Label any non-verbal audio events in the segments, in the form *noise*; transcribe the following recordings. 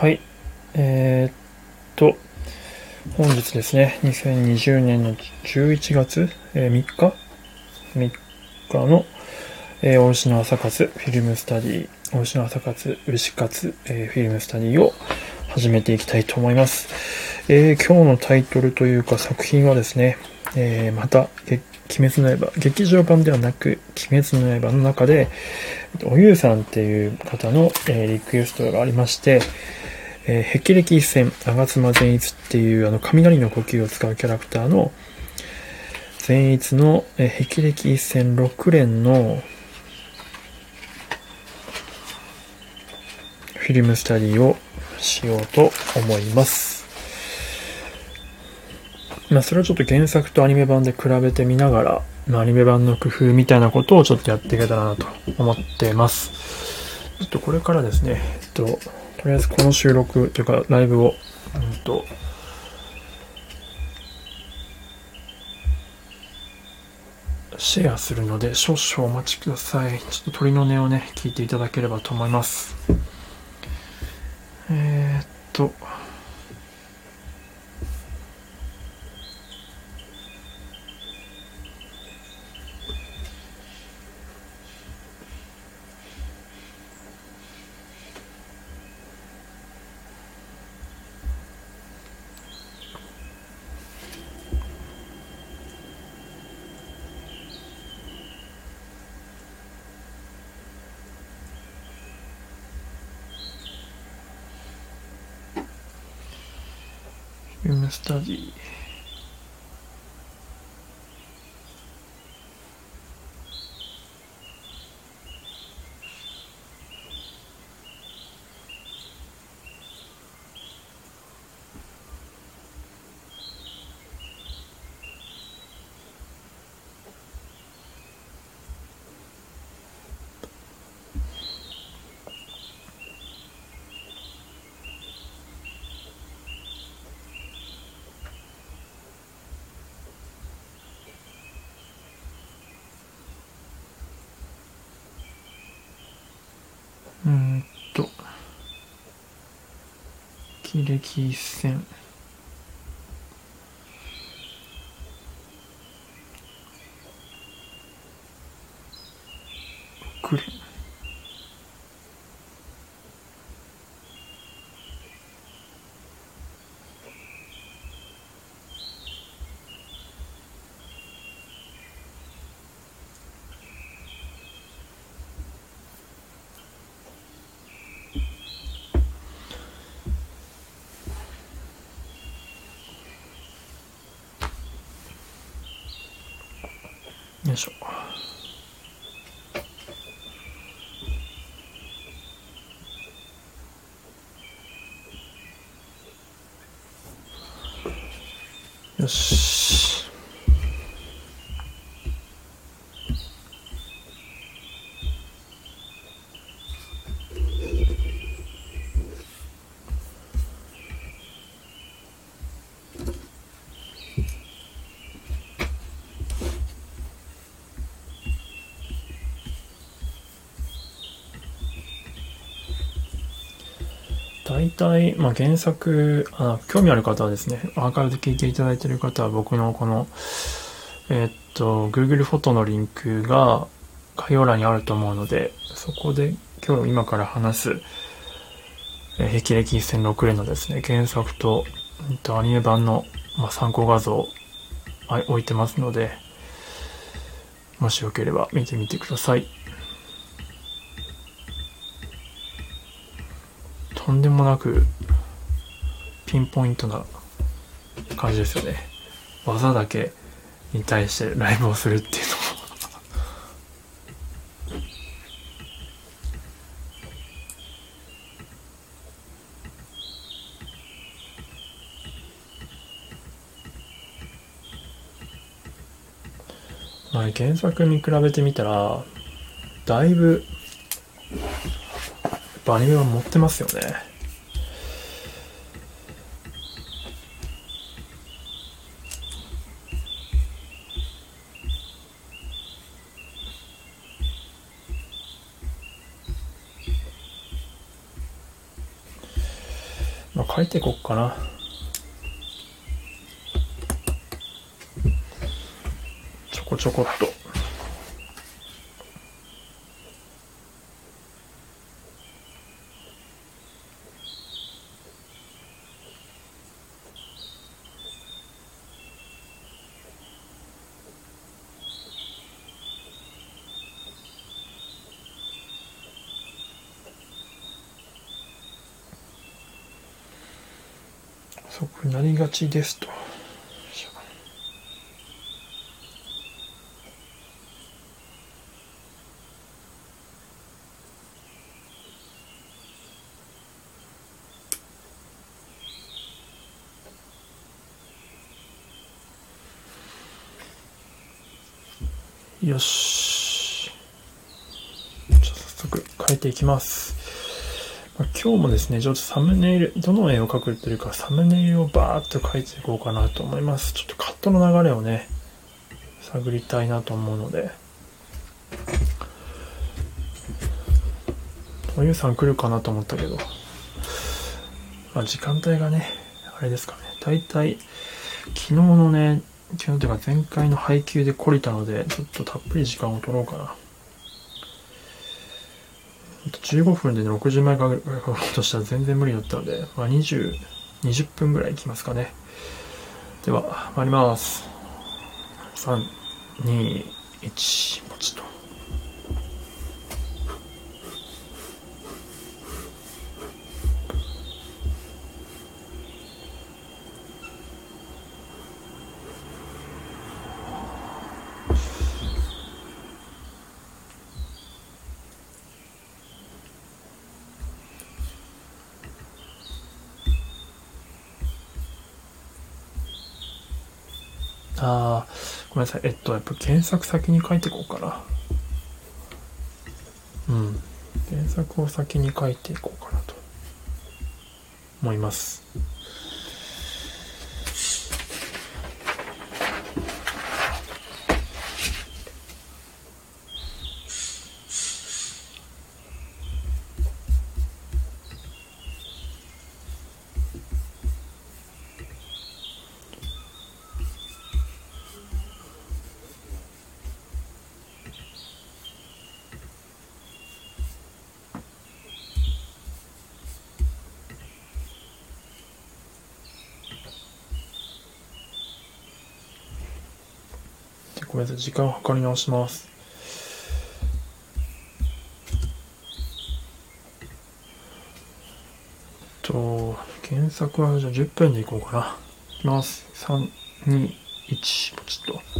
はい。えー、っと、本日ですね、2020年の11月、えー3日 ?3 日の、えー、大牛の朝活フィルムスタディ、大牛の朝活牛活、えーフィルムスタディを始めていきたいと思います。えー今日のタイトルというか作品はですね、えーまた、鬼滅の刃、劇場版ではなく、鬼滅の刃の中で、おゆうさんっていう方の、えーリクエストがありまして、えー、霹靂一戦、吾妻善逸っていうあの雷の呼吸を使うキャラクターの善逸の、えー、霹靂一戦6連のフィルムスタディをしようと思います。まあそれをちょっと原作とアニメ版で比べてみながら、まあ、アニメ版の工夫みたいなことをちょっとやっていけたらなと思ってます。ちょっとこれからですね、えっと、とりあえずこの収録というかライブを、うんと、シェアするので少々お待ちください。ちょっと鳥の音をね、聞いていただければと思います。えー、っと、フィルムスタディ。うーんと、撃戦。くれ。よいしょ。大体、まあ、原作あ、興味ある方はですね、アーカイブで聞いていただいている方は僕のこの、えーっと、Google フォトのリンクが概要欄にあると思うので、そこで今日今から話す、えー、霹靂一戦6連のですね、原作と、うんとアニメ版の、まあ、参考画像をあ置いてますので、もしよければ見てみてください。とんでもなくピンポイントな感じですよね。技だけに対してライブをするっていうのも。まあ原作に比べてみたらだいぶぱアニメは持ってますよねまあ、書いていこっかな。ちょこちょこっと。遅くなりがちですと。よし。じゃあ早速変えていきます。今日もですね、ちょっとサムネイル、どの絵を描くというか、サムネイルをバーっと描いていこうかなと思います。ちょっとカットの流れをね、探りたいなと思うので。おゆうさん来るかなと思ったけど、まあ時間帯がね、あれですかね。だいたい昨日のね、昨日というか前回の配給で懲りたので、ちょっとたっぷり時間を取ろうかな。15分でね、60枚か書こうとしたら全然無理だったので、まあ、20、20分ぐらいいきますかね。では、参ります。3、2、1、ポチッと。あー、ごめんなさい。えっと、やっぱ検索先に書いていこうかな。うん。検索を先に書いていこうかなと思います。時間を計り直します。と、検索はじゃあ10分でいこうかな。いきます。3、2、1、ポチッと。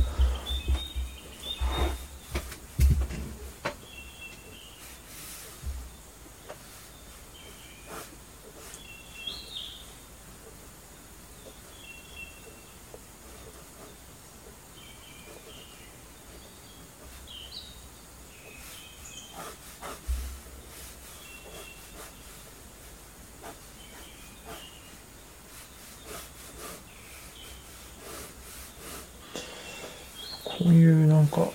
いうなんか、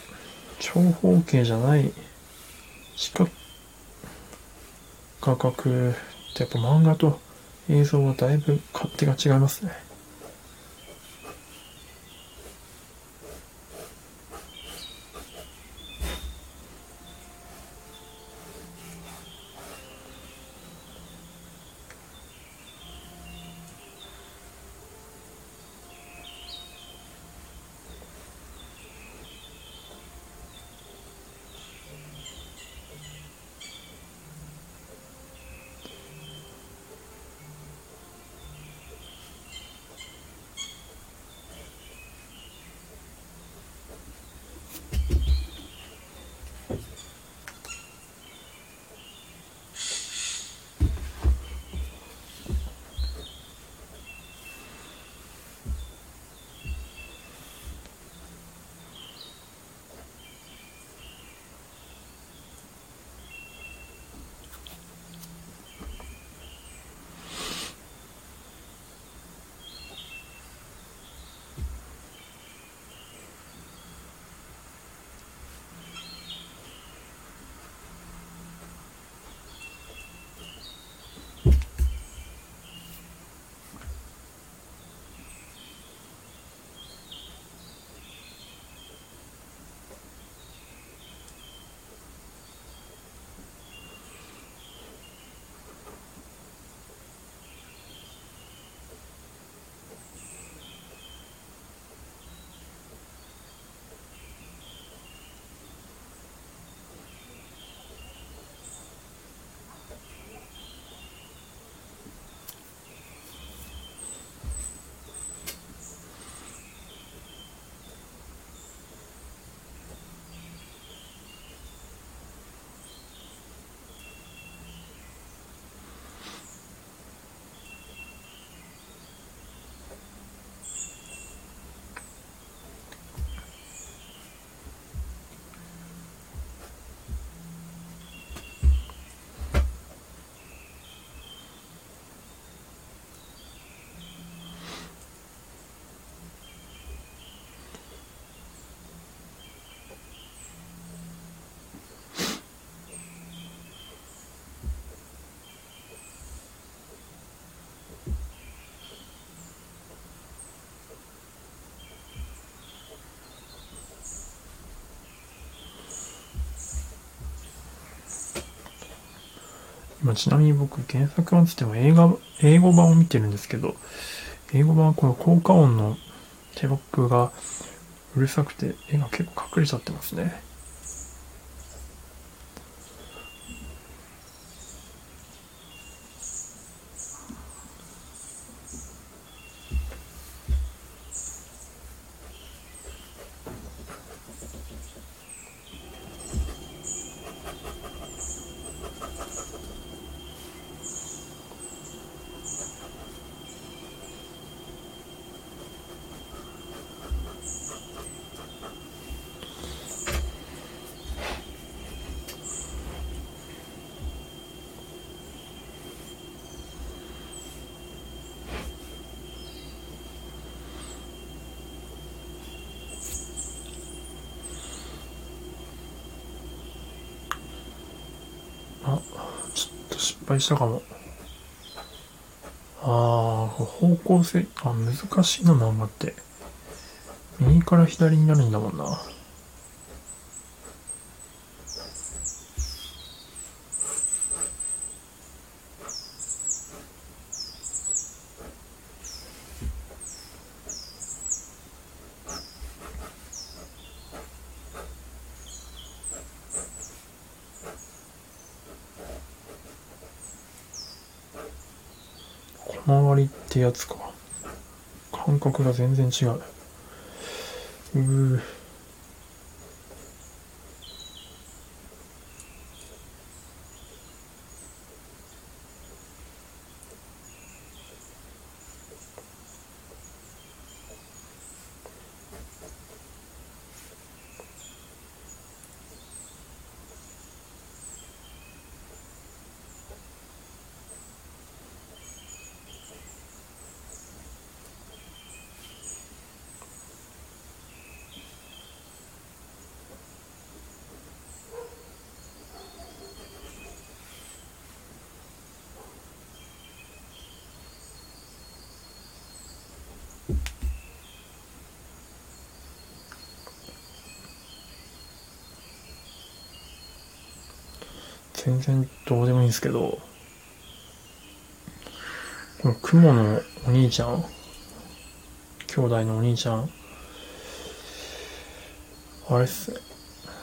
長方形じゃない、四角、画角ってやっぱ漫画と映像はだいぶ勝手が違いますね。今ちなみに僕原作はつっても映画、英語版を見てるんですけど、英語版はこの効果音のテロップがうるさくて絵が結構隠れちゃってますね。あ、ちしたかも。ああ、方向性、あ、難しいな、漫画って。右から左になるんだもんな。小回りってやつか。感覚が全然違う。うー。全然どうでもいいんですけど、この雲のお兄ちゃん、兄弟のお兄ちゃん、あれっすね、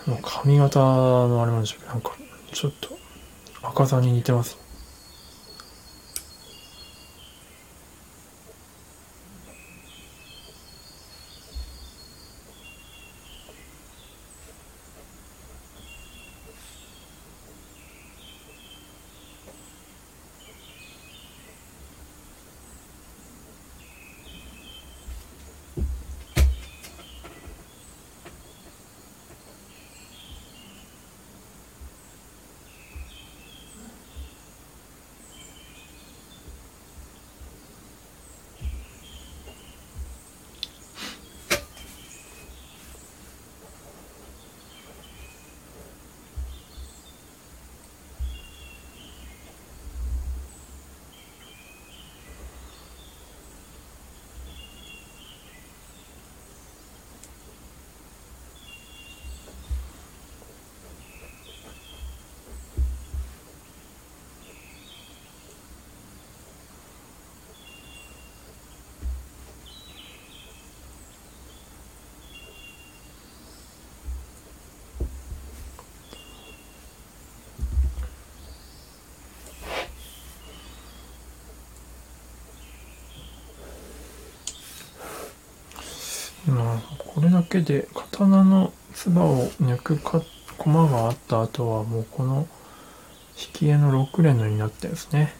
もう髪型のあれなんでしょうけど、なんか、ちょっと、赤座に似てます。ねあ、これだけで刀の唾を抜くか駒があった後はもうこの引き絵の6連のになってるんですね。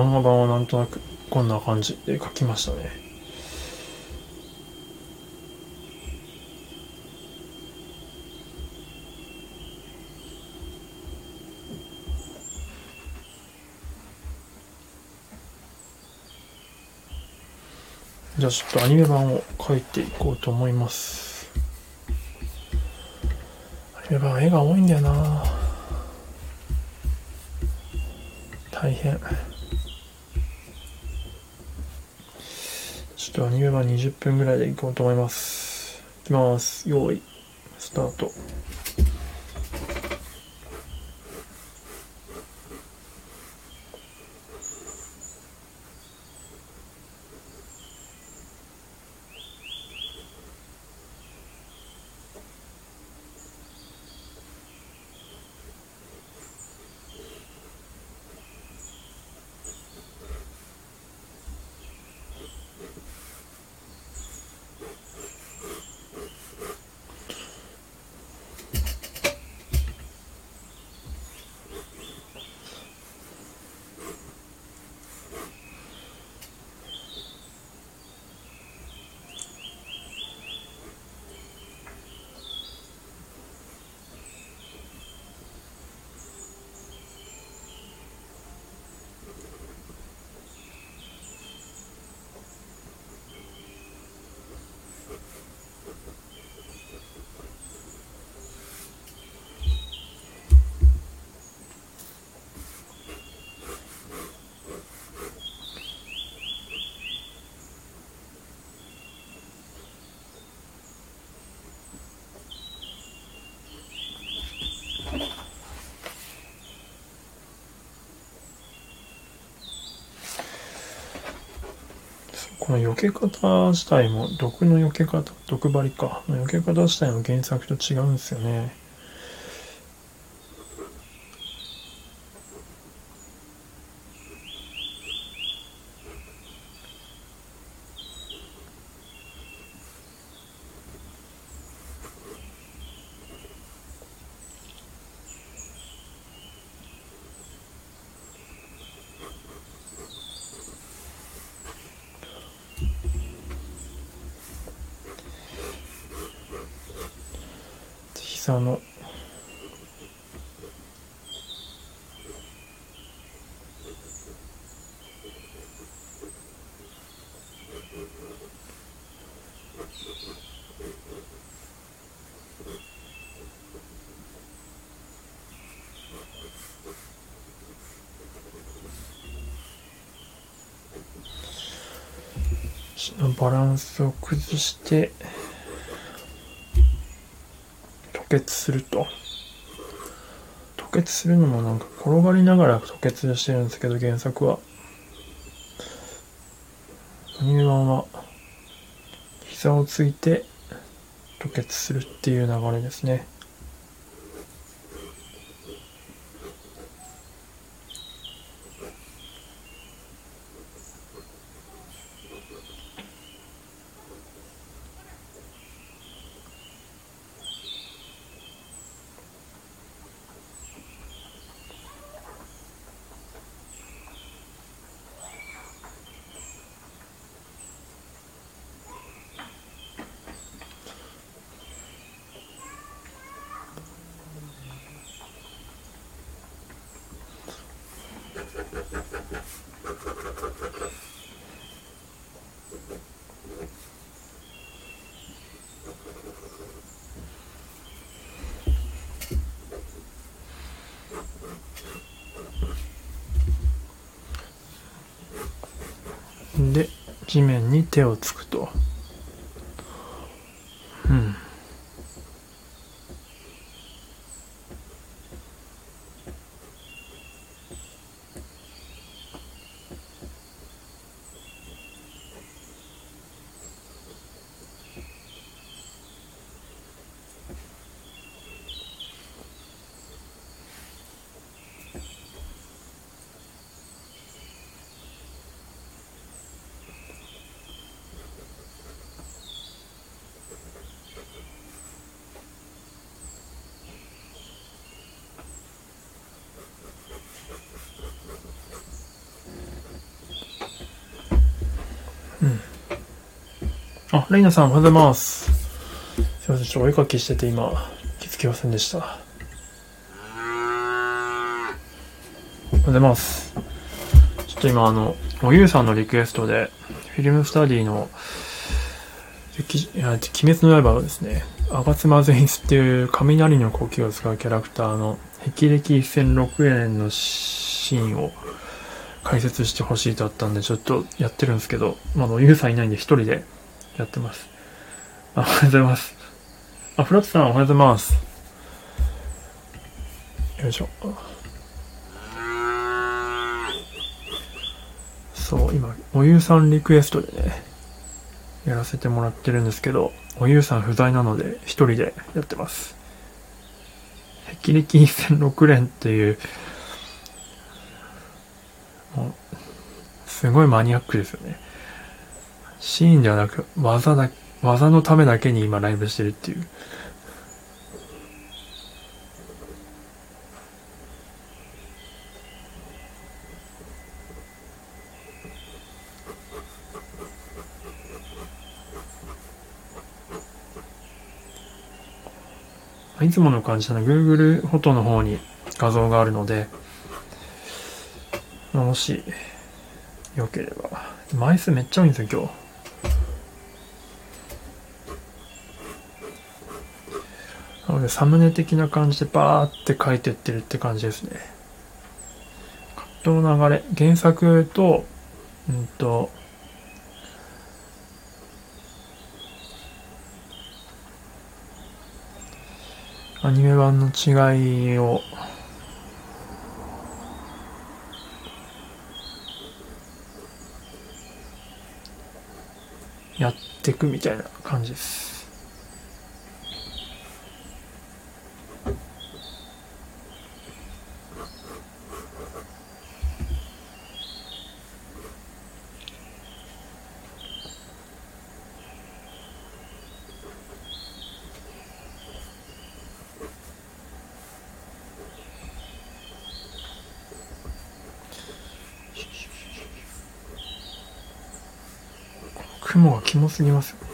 漫画版はなんとなくこんな感じで書きましたね。じゃあちょっとアニメ版を書いていこうと思います。アニメ版絵が多いんだよな大変。じゃあアニメ版20分ぐらいでいこうと思います。いきます。用意、スタート。この避け方自体も、毒の避け方、毒針か、の避け方自体も原作と違うんですよね。膝のバランスを崩して結すると。吐血するのもなんか転がりながら吐血してるんですけど、原作は。アニメ版は、膝をついて吐血するっていう流れですね。で地面に手をつくと。あ、レイナさんおはようございます。すいません、ちょっとお絵かきしてて今、気づきませんでした。おはようございます。ちょっと今あの、おゆうさんのリクエストで、フィルムスタディの、きいや鬼滅の刃をですね、吾妻善逸っていう雷の呼吸を使うキャラクターの、霹靂1006円のシーンを解説してほしいとあったんで、ちょっとやってるんですけど、まだおゆうさんいないんで一人でやってます。あおはようございます。あ、フラッツさんおはようございます。よいしょ。そう、今、おゆうさんリクエストでね、やらせてもらってるんですけど、おゆうさん不在なので、一人でやってます。霹靂1006連っていう、もう、すごいマニアックですよね。シーンではなく、技だ、技のためだけに今ライブしてるっていう。いつもの感じの Google フォトの方に画像があるので、もし、よければ。枚数めっちゃ多いんですよ、今日。なので、サムネ的な感じでバーって書いてってるって感じですね。カットの流れ、原作と、うんと、アニメ版の違いをやっていくみたいな感じです。雲がキモすぎますよね。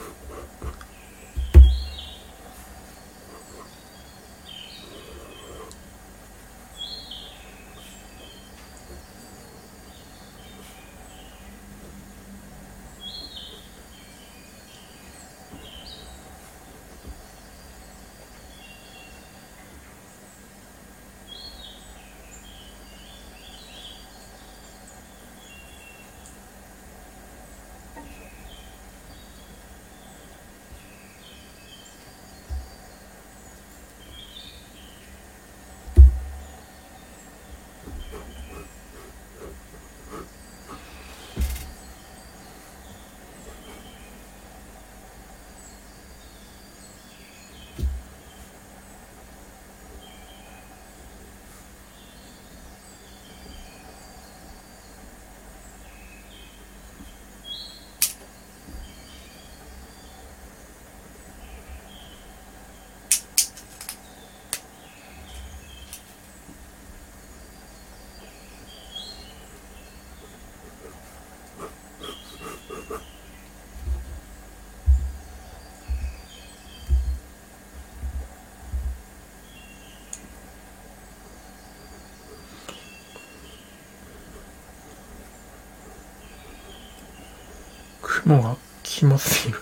もがキモすぎる。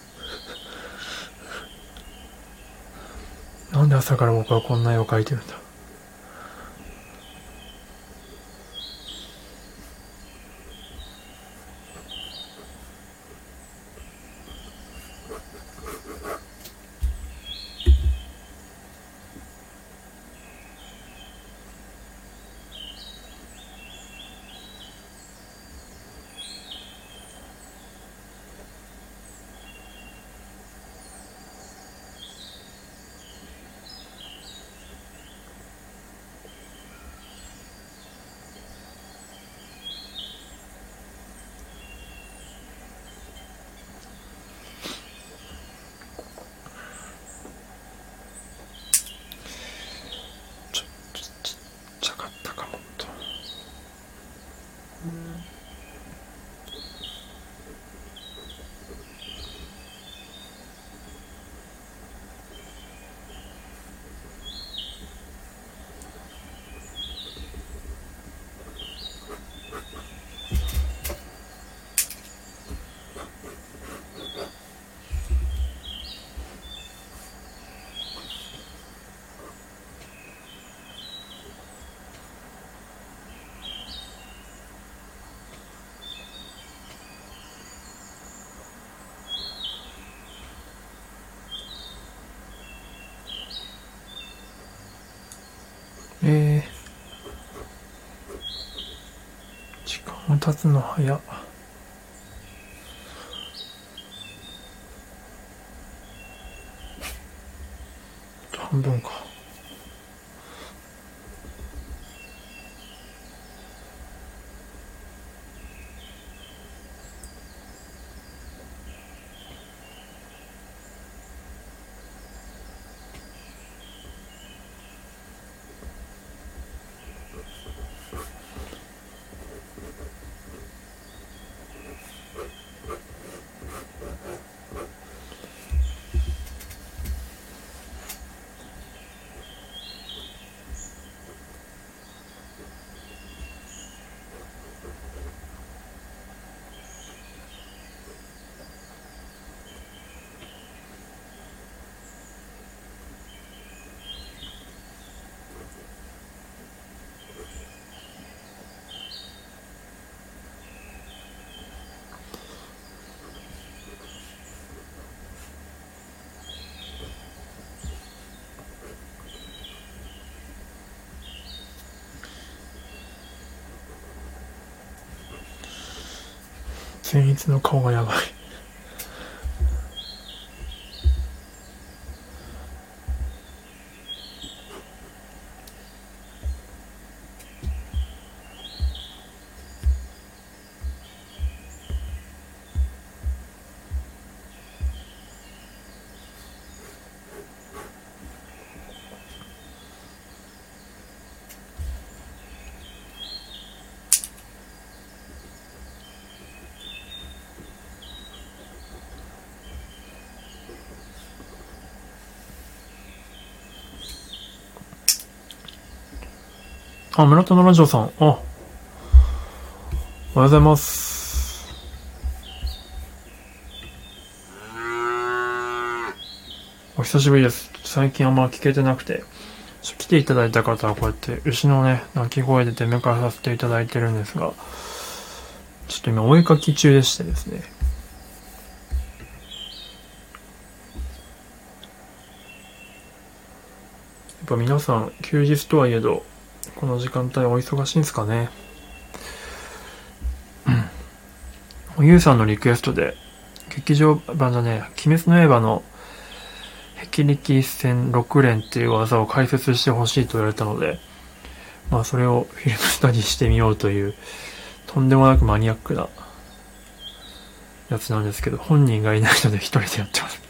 なんで朝から僕はこんな絵を描いてるんだえー、時間は経つの早っ。半分か。善逸の顔がやばい。あ、村田のラジオさん。あ、おはようございます。お久しぶりです。最近あんま聞けてなくて、来ていただいた方はこうやって牛のね、鳴き声で出迎えさせていただいてるんですが、ちょっと今お絵かき中でしてですね。やっぱ皆さん休日とはいえどこの時間帯お忙しいんですかね？うんお。ゆうさんのリクエストで、劇場版だねえ、鬼滅の刃の霹靂戦6連っていう技を解説してほしいと言われたので、まあそれをフィルムスタディしてみようという、とんでもなくマニアックなやつなんですけど、本人がいないので一人でやってます。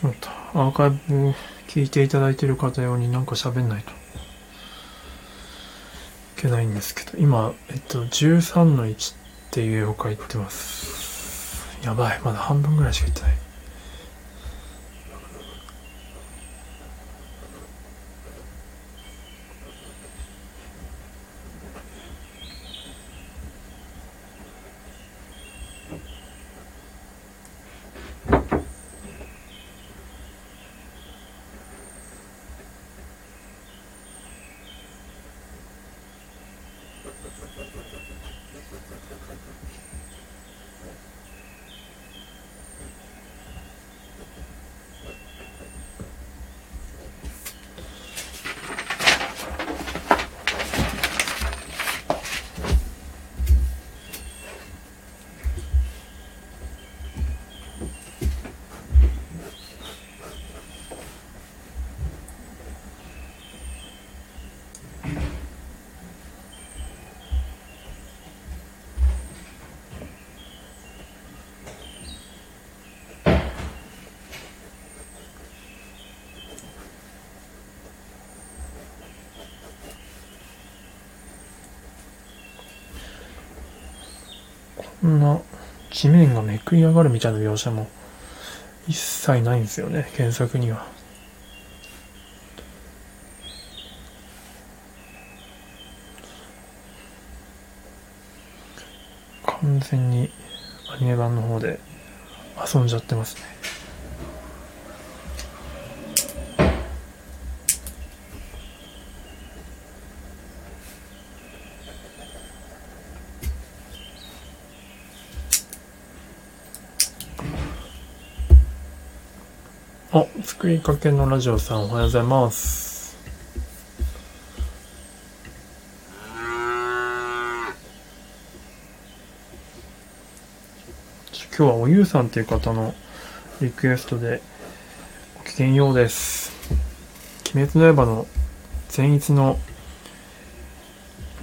しまった。アーカイブを聞いていただいている方用になんか喋んないといけないんですけど、今、えっと、13の1っていう絵を描いてます。やばい、まだ半分ぐらいしか言ってない。こんな地面がめくり上がるみたいな描写も一切ないんですよね、原作には。完全にアニメ版の方で遊んじゃってますね。あ、作りかけのラジオさんおはようございます。今日はおゆうさんっていう方のリクエストでごきげんようです。鬼滅の刃の善逸の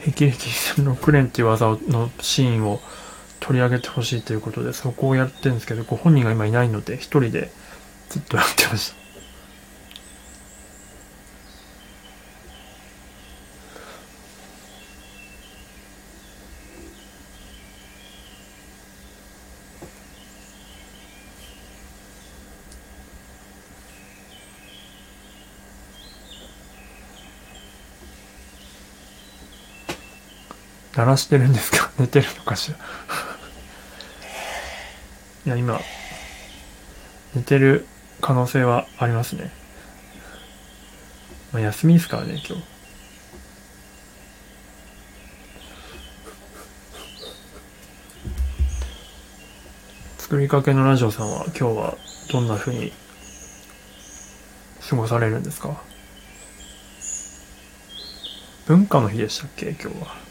霹靂6連っていう技のシーンを取り上げてほしいということで、そこをやってるんですけど、ご本人が今いないので、一人でずっとやってました。鳴らしてるんですか？*laughs* 寝てるのかしら？*laughs* いや、今、寝てる可能性はありますね。まあ、休みですからね、今日。作りかけのラジオさんは今日はどんな風に過ごされるんですか？文化の日でしたっけ今日は？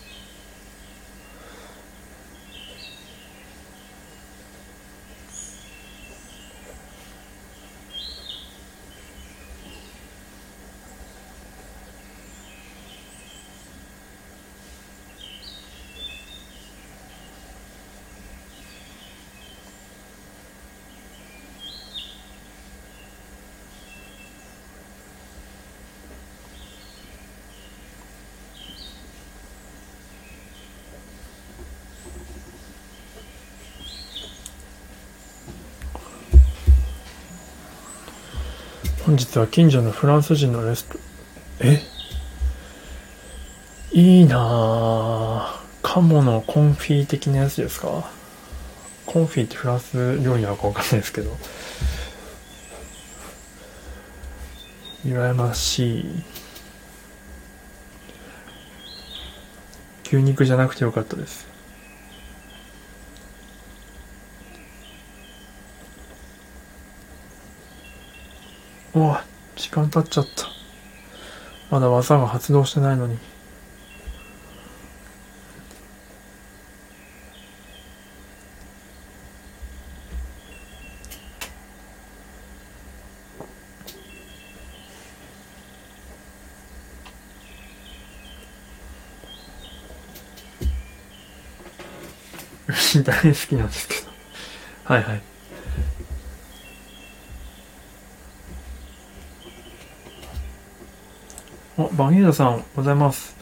本日は近所のフランス人のレストえ？いいなぁ。鴨のコンフィー的なやつですか？コンフィーってフランス料理なのかわかんないですけど。羨ましい。牛肉じゃなくてよかったです。お時間経っちゃった。まだ技が発動してないのに。*laughs* 大好きなんですけど。はいはい。あ、バニーダさん、おはようございます。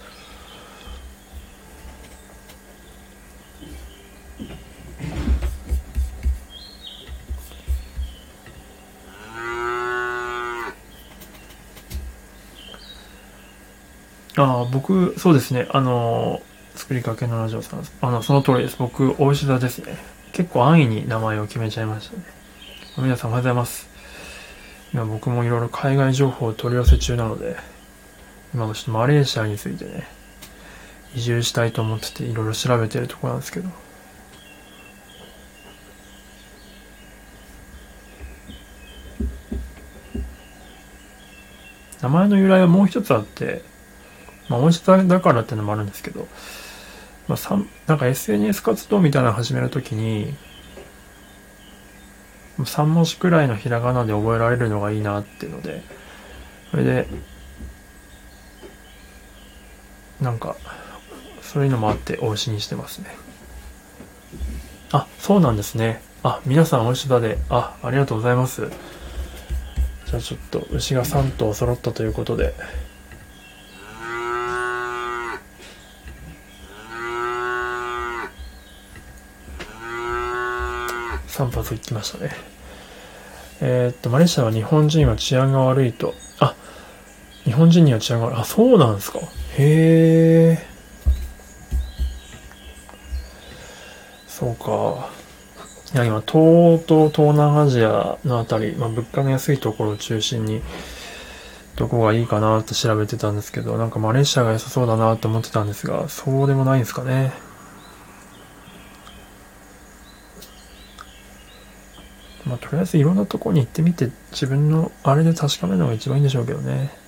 ああ、僕、そうですね。あの、作りかけのラジオさん。あの、その通りです。僕、大石田ですね。結構安易に名前を決めちゃいましたね。皆さんおはようございます。今僕もいろいろ海外情報を取り寄せ中なので、今もちょっとマレーシアについてね、移住したいと思ってていろいろ調べてるとこなんですけど。名前の由来はもう一つあって、まあ、大下だからっていうのもあるんですけど、まあ、さなんか SNS 活動みたいなの始めるときに、3文字くらいのひらがなで覚えられるのがいいなっていうので、それで、なんか、そういうのもあっておしにしてますね。あ、そうなんですね。あ、皆さんおいしだで、あ、ありがとうございます。じゃあちょっと牛が3頭揃ったということで、3発行きましたね。えー、っと、マレーシアは日本人は治安が悪いと。あ、日本人には治安が悪い。あ、そうなんですか。へえ。そうか。いや、今、東欧と東南アジアのあたり、まあ、物価の安いところを中心に、どこがいいかなって調べてたんですけど、なんかマレーシアが良さそうだなと思ってたんですが、そうでもないんですかね。まあ、とりあえずいろんなところに行ってみて、自分のあれで確かめるのが一番いいんでしょうけどね。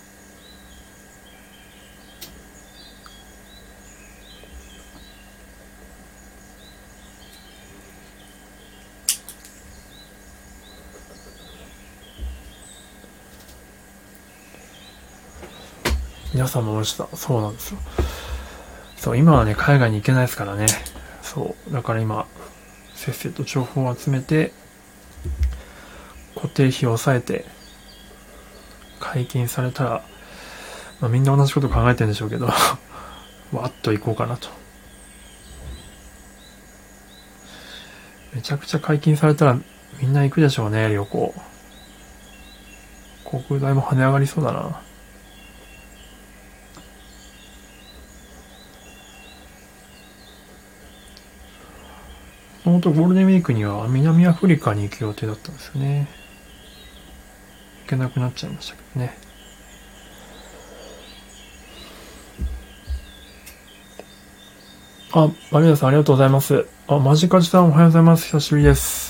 皆さんも思いました。そうなんですよ。そう、今はね、海外に行けないですからね。そう。だから今、せっせと情報を集めて、固定費を抑えて解禁されたら、まあ、みんな同じこと考えてるんでしょうけど *laughs* わっと行こうかなと。めちゃくちゃ解禁されたらみんな行くでしょうね、旅行。航空代も跳ね上がりそうだな。もとゴールデンウィークには南アフリカに行く予定だったんですよね。行けなくなっちゃいましたけどね。あ、マリアさんありがとうございます。あ、マジカジさんおはようございます。久しぶりです。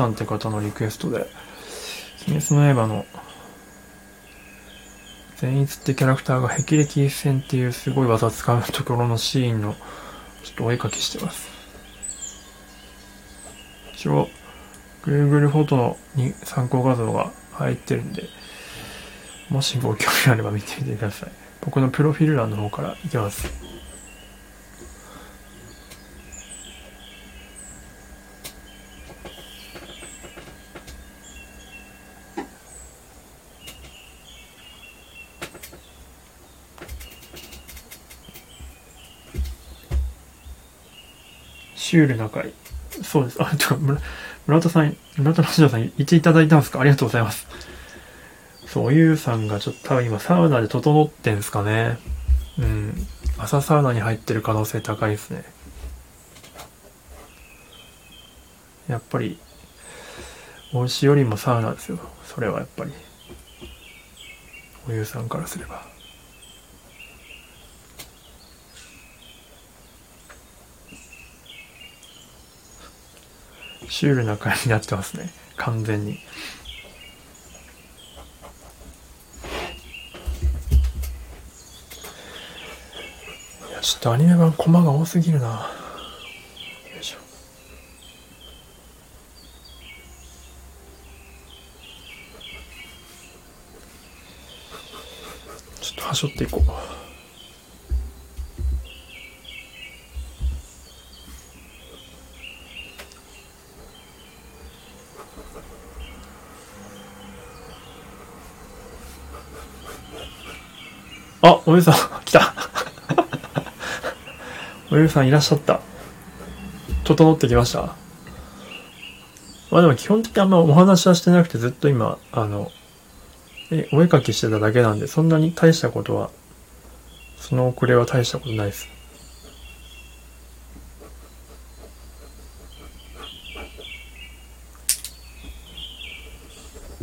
さんって方のリクエストで、鬼滅の刃の、善逸ってキャラクターが霹靂戦っていうすごい技使うところのシーンの、ちょっとお絵かきしてます。一応、Google フォトに参考画像が入ってるんで、もしご興味あれば見てみてください。僕のプロフィール欄の方からいきます。シュールな回。そうです。あ、ちょ、村村田さん、村田ラジオさん、いていただいたんですか？ありがとうございます。そう、おゆうさんがちょっと多分今サウナで整ってんすかね。うん。朝サウナに入ってる可能性高いですね。やっぱり、おしよりもサウナですよ。それはやっぱり。おゆうさんからすれば。シュールな感じになってますね。完全に。いやちょっとアニメ版コマが多すぎるな。ちょっと端折っていこう。おゆさん、来た。おゆさんいらっしゃった。整ってきましたまあでも基本的にあんまお話はしてなくてずっと今、あの、え、お絵かきしてただけなんで、そんなに大したことは、その遅れは大したことないです。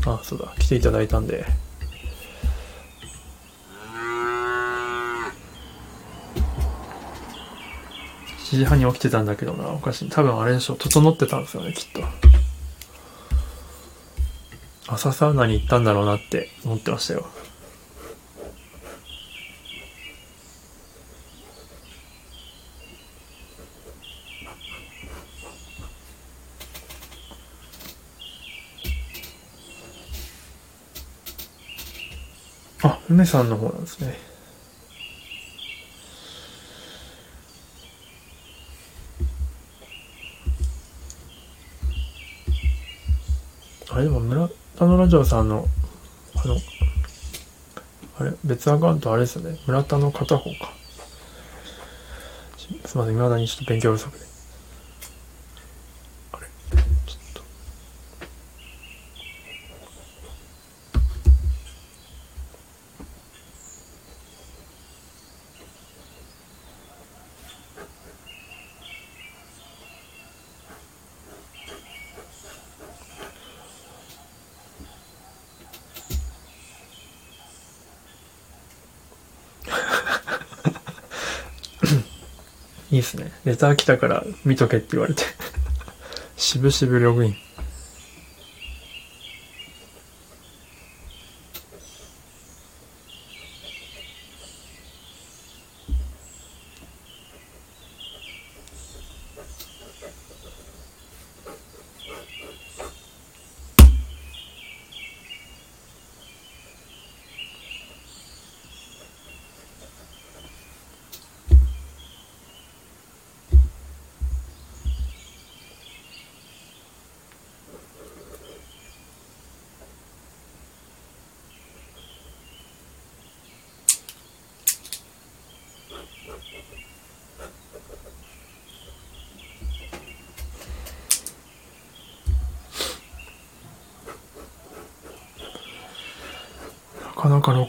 あ、そうだ、来ていただいたんで。7時半に起きてたんだけどな、おかしい。多分あれでしょ、整ってたんですよね、きっと。朝サウナに行ったんだろうなって思ってましたよ。あ、梅さんの方なんですね。あれでも村田のラジオさんの、あの、あれ、別アカウントあれですよね。村田の片方か。すいません、未だにちょっと勉強不足で。いいっすね。レター来たから見とけって言われて。しぶしぶログイン。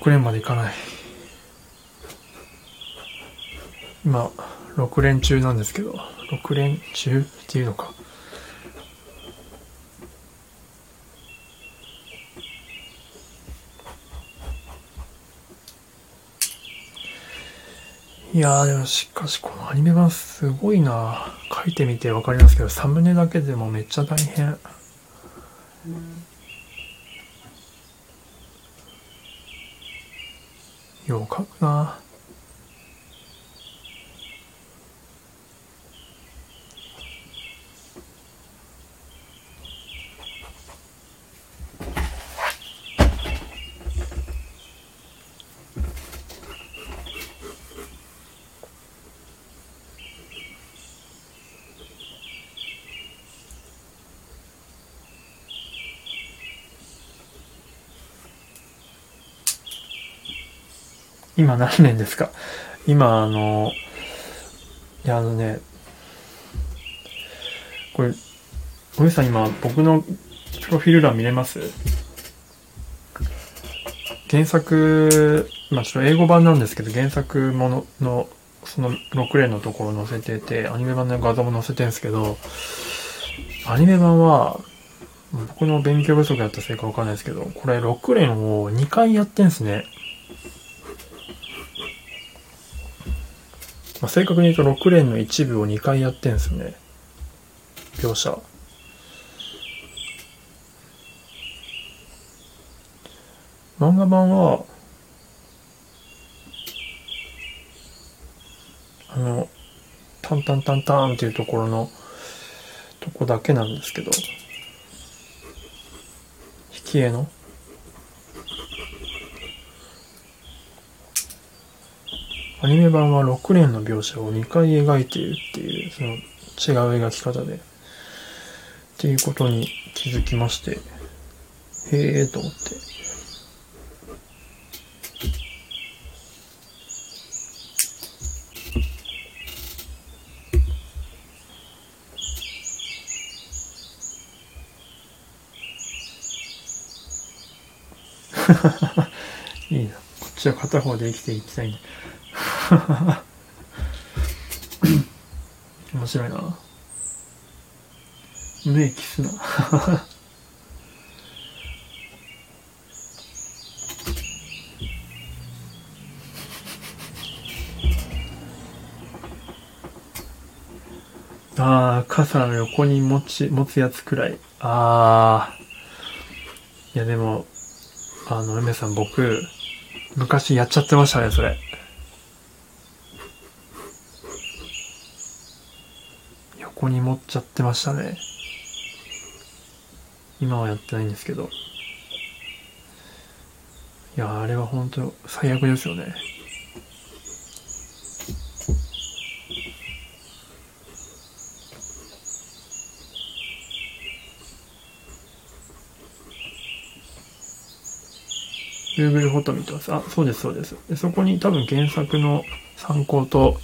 6連までいかない。今、6連中なんですけど、6連中っていうのか。いやーでもしかしこのアニメ版すごいな書いてみてわかりますけどサムネだけでもめっちゃ大変。うんよう書くな。今何年ですか？今、あの、いや、あのね、これ、ごめんなさい、今、僕のプロフィール欄見れます？原作、まあちょっと英語版なんですけど、原作ものの、その6連のところ載せてて、アニメ版の画像も載せてるんですけど、アニメ版は、僕の勉強不足やったせいかわかんないですけど、これ6連を2回やってんすね。まあ、正確に言うと6連の一部を2回やってんすよね。描写。漫画版は、あの、タンタンタンタンっていうところの、とこだけなんですけど、引き絵のアニメ版は6連の描写を2回描いているっていう、その違う描き方で、っていうことに気づきまして、へえーと思って。*laughs* いいな。こっちは片方で生きていきたいんだ。*laughs* 面白いな。目キスな。*laughs* ああ、傘の横に持ち、持つやつくらい。ああ。いやでも、あの、梅さん僕、昔やっちゃってましたね、それ。横に持っちゃってましたね。今はやってないんですけど。いや、あれは本当最悪ですよね。Google フォト見てます。あ、そうです、そうです。でそこに多分原作の参考と、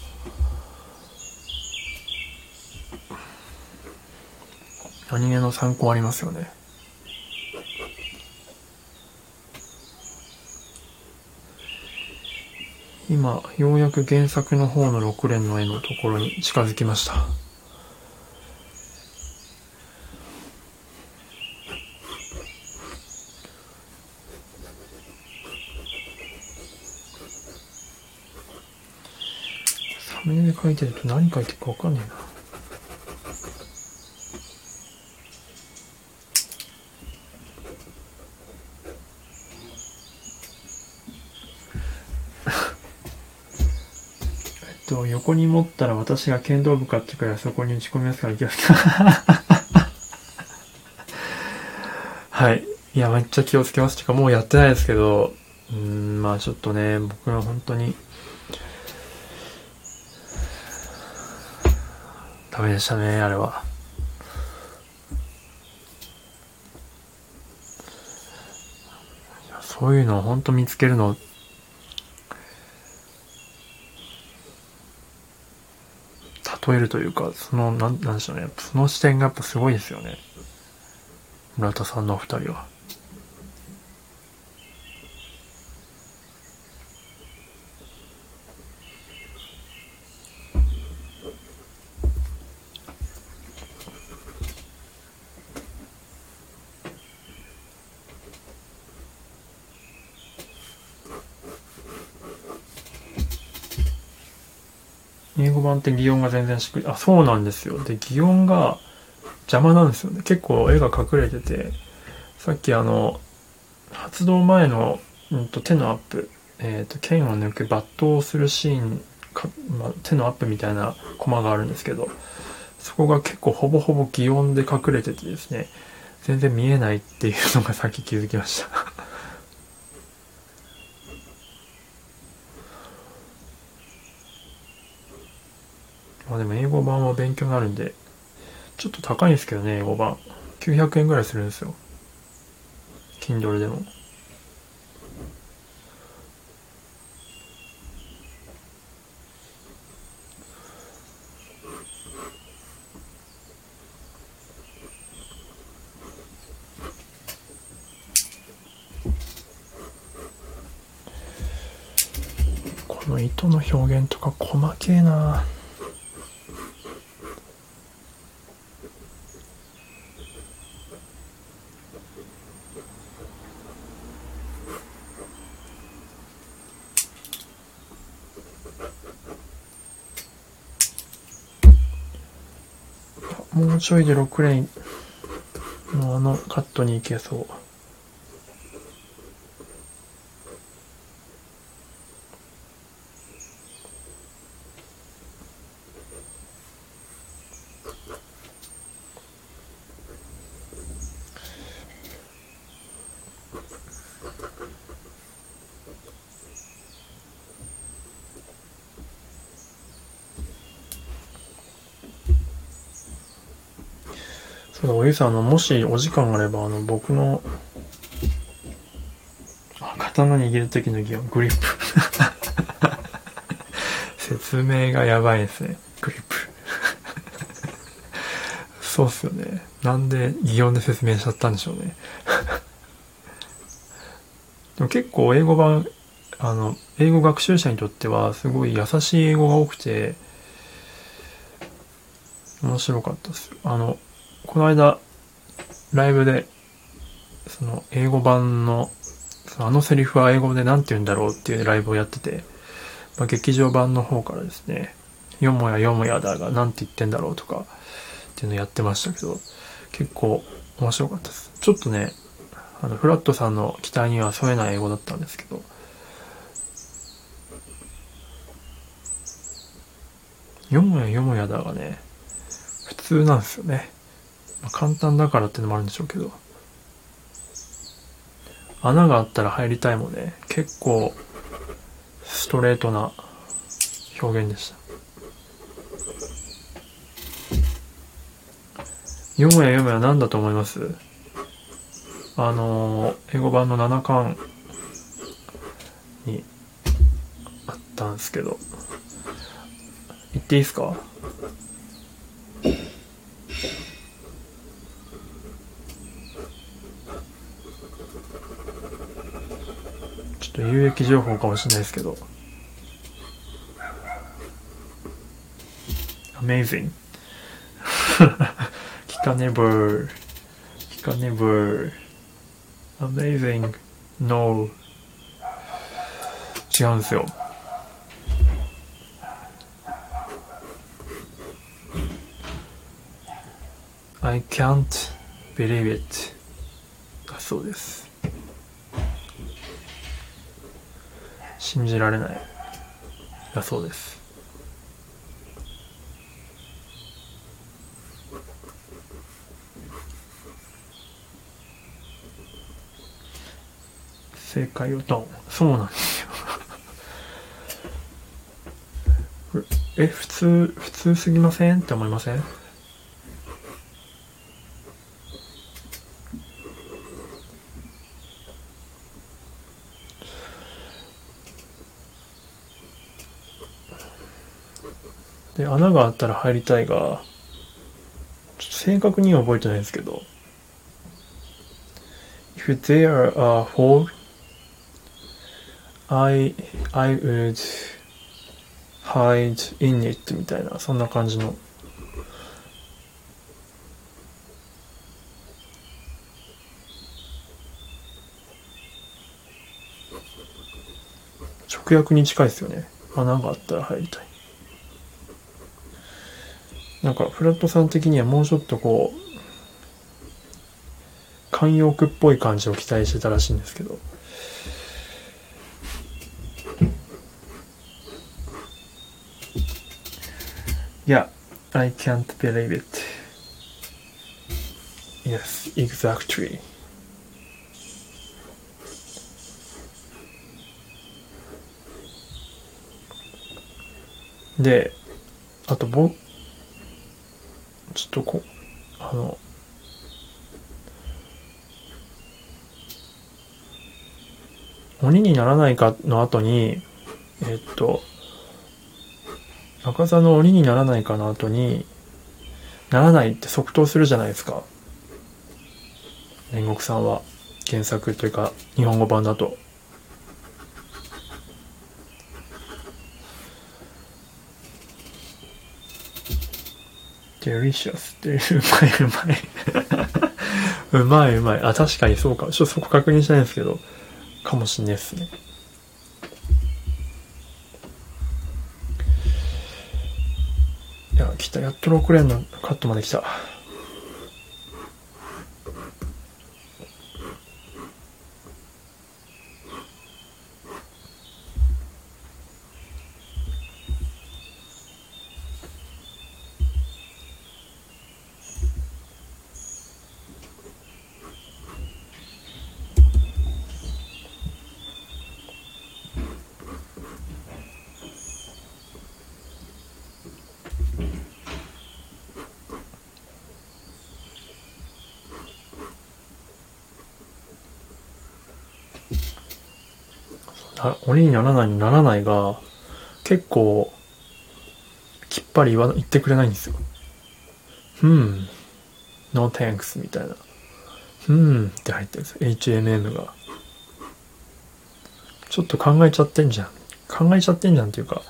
アニメの参考ありますよね。今、ようやく原作の方の6連の絵のところに近づきました。サムネで書いてると何書いてるかわかんないな。えっと、横に持ったら私が剣道部かっていうからそこに打ち込みますから行きます。*laughs* はい。いや、めっちゃ気をつけます。てか、もうやってないですけど、うん、まあちょっとね、僕は本当に、ダメでしたね、あれは。そういうのを本当見つけるの、例えるというか、その、なん、なんでしょうね。その視点がやっぱすごいですよね。村田さんのお二人は。って擬音が全然しく、あ、そうなんですよ。で、擬音が邪魔なんですよね。結構絵が隠れてて、さっきあの、発動前の、うんと、手のアップ、えっ、ー、と、剣を抜く抜刀するシーンか、ま、手のアップみたいなコマがあるんですけど、そこが結構ほぼほぼ擬音で隠れててですね、全然見えないっていうのがさっき気づきましたまあでも英語版は勉強になるんで、ちょっと高いんですけどね、英語版。900円ぐらいするんですよ。Kindle でも。この糸の表現とか細けえなもうちょいで6レーンのあのカットに行けそう。ゆさん、あの、もしお時間があれば、あの、僕の、刀握る時の擬音、グリップ。*laughs* 説明がやばいですね。グリップ。*laughs* そうっすよね。なんで擬音で説明しちゃったんでしょうね。*laughs* でも結構英語版、あの、英語学習者にとってはすごい優しい英語が多くて、面白かったです。あの、この間、ライブで、その、英語版の、そのあのセリフは英語で何て言うんだろうっていうライブをやってて、まあ、劇場版の方からですね、よもやよもやだが何て言ってんだろうとか、っていうのやってましたけど、結構面白かったです。ちょっとね、あの、フラットさんの期待には添えない英語だったんですけど、よもやよもやだがね、普通なんですよね。簡単だからってのもあるんでしょうけど。穴があったら入りたいもね、結構ストレートな表現でした。よもやよもや何だと思います？あの英語版の7巻にあったんですけど、言っていいですかちょっと有益情報かもしれないですけど。Amazing. *laughs* 聞かねぶ聞かねぶ Amazing. No. 違うんですよ。I can't believe it だそうです信じられない。だそうです正解をドンそうなんですよえ普通普通すぎませんって思い。ませんで、穴があったら入りたいが、ちょっと正確には覚えてないですけど、If there are a hole, I, I would hide in it みたいな、そんな感じの。直訳に近いですよね。穴があったら入りたい。なんかフラットさん的にはもうちょっとこう慣用句っぽい感じを期待してたらしいんですけど。いや I can't believe it. Yes, exactly. であと僕ちょっとこう、あの、鬼にならないかの後に、えっと、中座の鬼にならないかの後に、ならないって即答するじゃないですか。煉獄さんは。原作というか、日本語版だと。delicious ってうまいうまい *laughs* うまいうまい。あ、確かにそうか。ちょっとそこ確認したいんですけど、かもしんないですね。いや、来た。やっと6連のカットまで来た。ならないにならないが、結構、きっぱり言わ、言ってくれないんですよ。うん。no thanks みたいな。うんって入ってるんですよ。HMM が。ちょっと考えちゃってんじゃん。考えちゃってんじゃんっていうか、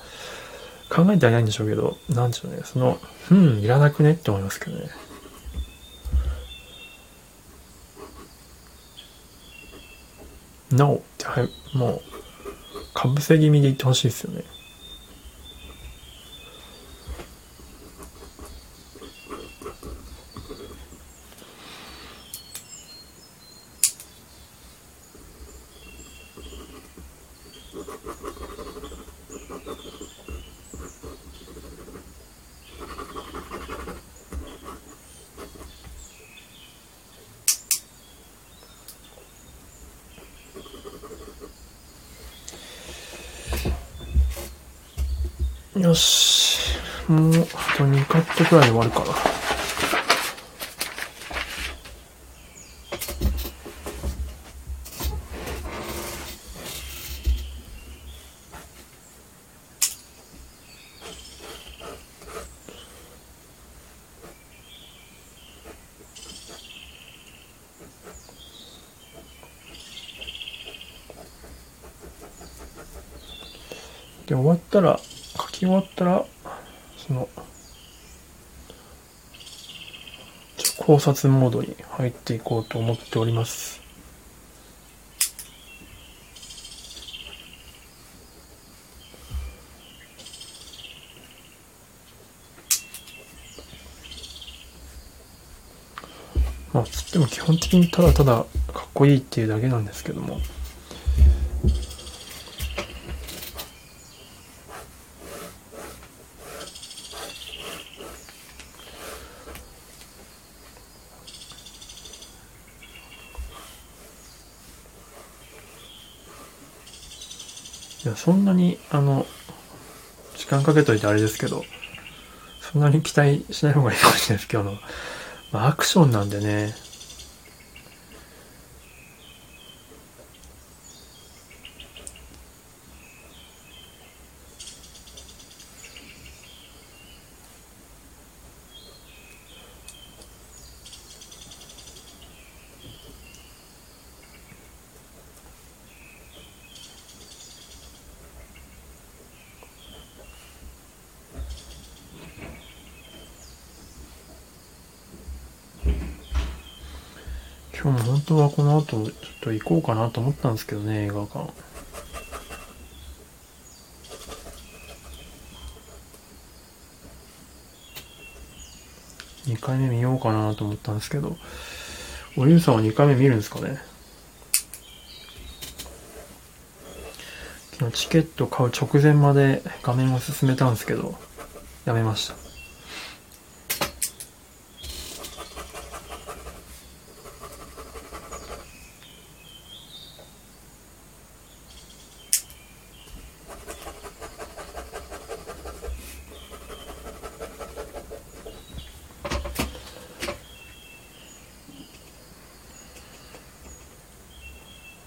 考えてはないんでしょうけど、なんでしょうね。その、うん、いらなくねって思いますけどね。No って、はい、もう、かぶせ気味でいってほしいですよね。よし。もう、あと2カットくらいで終わるかな。で、終わったら、き終わったら、その、考察モードに入っていこうと思っております。まあ、つっても基本的にただただかっこいいっていうだけなんですけども。そんなに、あの、時間かけといてあれですけど、そんなに期待しない方がいいかもしれないです、今日の。まあ、アクションなんでね、今日も本当はこの後ちょっと行こうかなと思ったんですけどね、映画館。2回目見ようかなと思ったんですけど、おゆうさんは2回目見るんですかね？昨日チケット買う直前まで画面を進めたんですけど、やめました。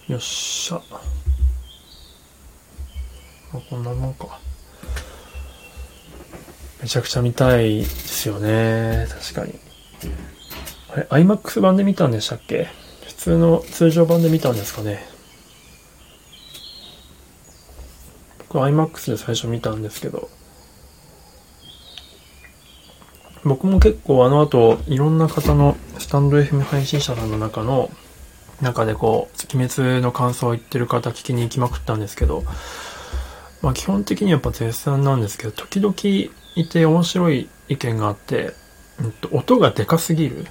よっしゃ。あ、こんなもんか。めちゃくちゃ見たいですよね。確かに。あれ、IMAX 版で見たんでしたっけ？普通の通常版で見たんですかね。僕 IMAX で最初見たんですけど。僕も結構あの後、いろんな方のスタンド FM 配信者さんの中の中でこう、鬼滅の感想を言ってる方聞きに行きまくったんですけど、まあ基本的にやっぱ絶賛なんですけど、時々いて面白い意見があって、うんと、音がでかすぎるっ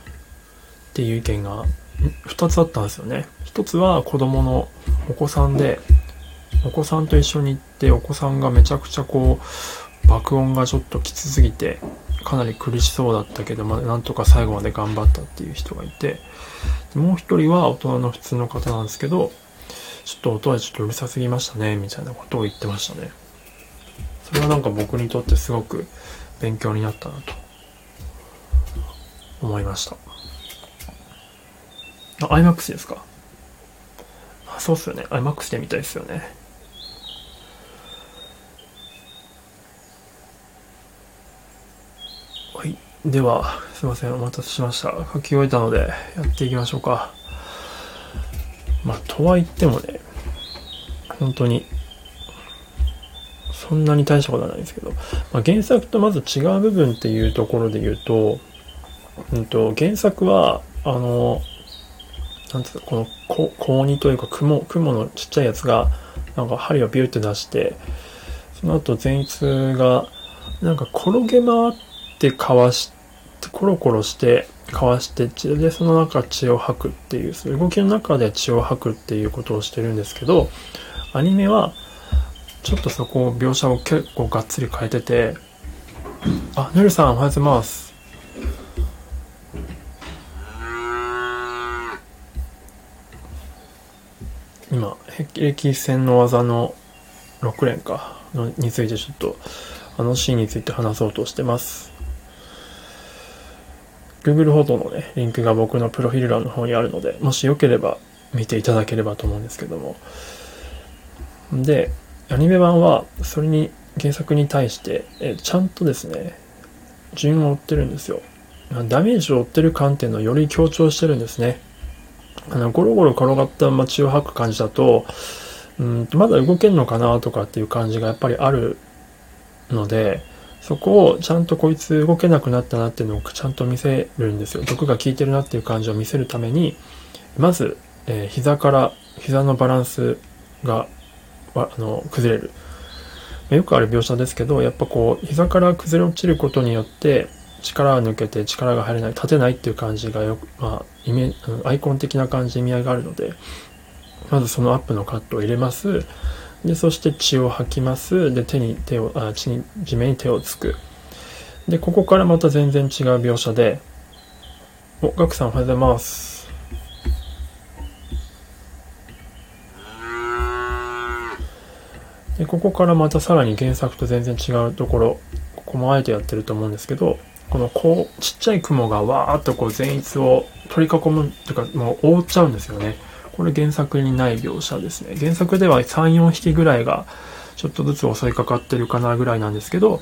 ていう意見が2つあったんですよね。1つは子供のお子さんで、お子さんと一緒に行って、お子さんがめちゃくちゃこう、爆音がちょっときつすぎて、かなり苦しそうだったけど、まあ、なんとか最後まで頑張ったっていう人がいて、もう一人は大人の普通の方なんですけど、ちょっと音はちょっとうるさすぎましたね、みたいなことを言ってましたね。それはなんか僕にとってすごく勉強になったなと思いました。あ、IMAX ですか？あそうっすよね。IMAX で見たいですよね。では、すいません、お待たせしました。書き終えたので、やっていきましょうか。まあ、とは言ってもね、本当に、そんなに大したことはないんですけど、まあ、原作とまず違う部分っていうところで言うと、うんと、原作は、あの、なんつうの、この、こ高2というか雲、雲のちっちゃいやつが、なんか針をビューって出して、その後前逸が、なんか転げ回ってかわして、コロコロしてかわして血でその中血を吐くっていう、その動きの中で血を吐くっていうことをしてるんですけど、アニメはちょっとそこを描写を結構がっつり変えてて、あ、ぬるさんおはようございます。今、霹靂戦の技の6連かのについてちょっとあのシーンについて話そうとしてます。Google フォトのね、リンクが僕のプロフィール欄の方にあるので、もしよければ見ていただければと思うんですけども。で、アニメ版はそれに原作に対して、えちゃんとですね、順を追ってるんですよ。ダメージを負ってる観点のより強調してるんですね。あの、ゴロゴロ転がった街を吐く感じだと、うん、まだ動けんのかなとかっていう感じがやっぱりあるので、そこをちゃんとこいつ動けなくなったなっていうのをちゃんと見せるんですよ。毒が効いてるなっていう感じを見せるために、まず、えー、膝から、膝のバランスが、あの、崩れる。よくある描写ですけど、やっぱこう、膝から崩れ落ちることによって、力が抜けて力が入れない、立てないっていう感じがよく、まあ、イメアイコン的な感じ意味合いがあるので、まずそのアップのカットを入れます。で、そして血を吐きます。で、手に手を、あ、血に、地面に手をつく。で、ここからまた全然違う描写で、お、ガクさんおはようございます。で、ここからまたさらに原作と全然違うところ、ここもあえてやってると思うんですけど、このこう、ちっちゃい雲がわーっとこう全逸を取り囲むというか、もう覆っちゃうんですよね。これ原作にない描写ですね。原作では3、4匹ぐらいがちょっとずつ襲いかかってるかなぐらいなんですけど、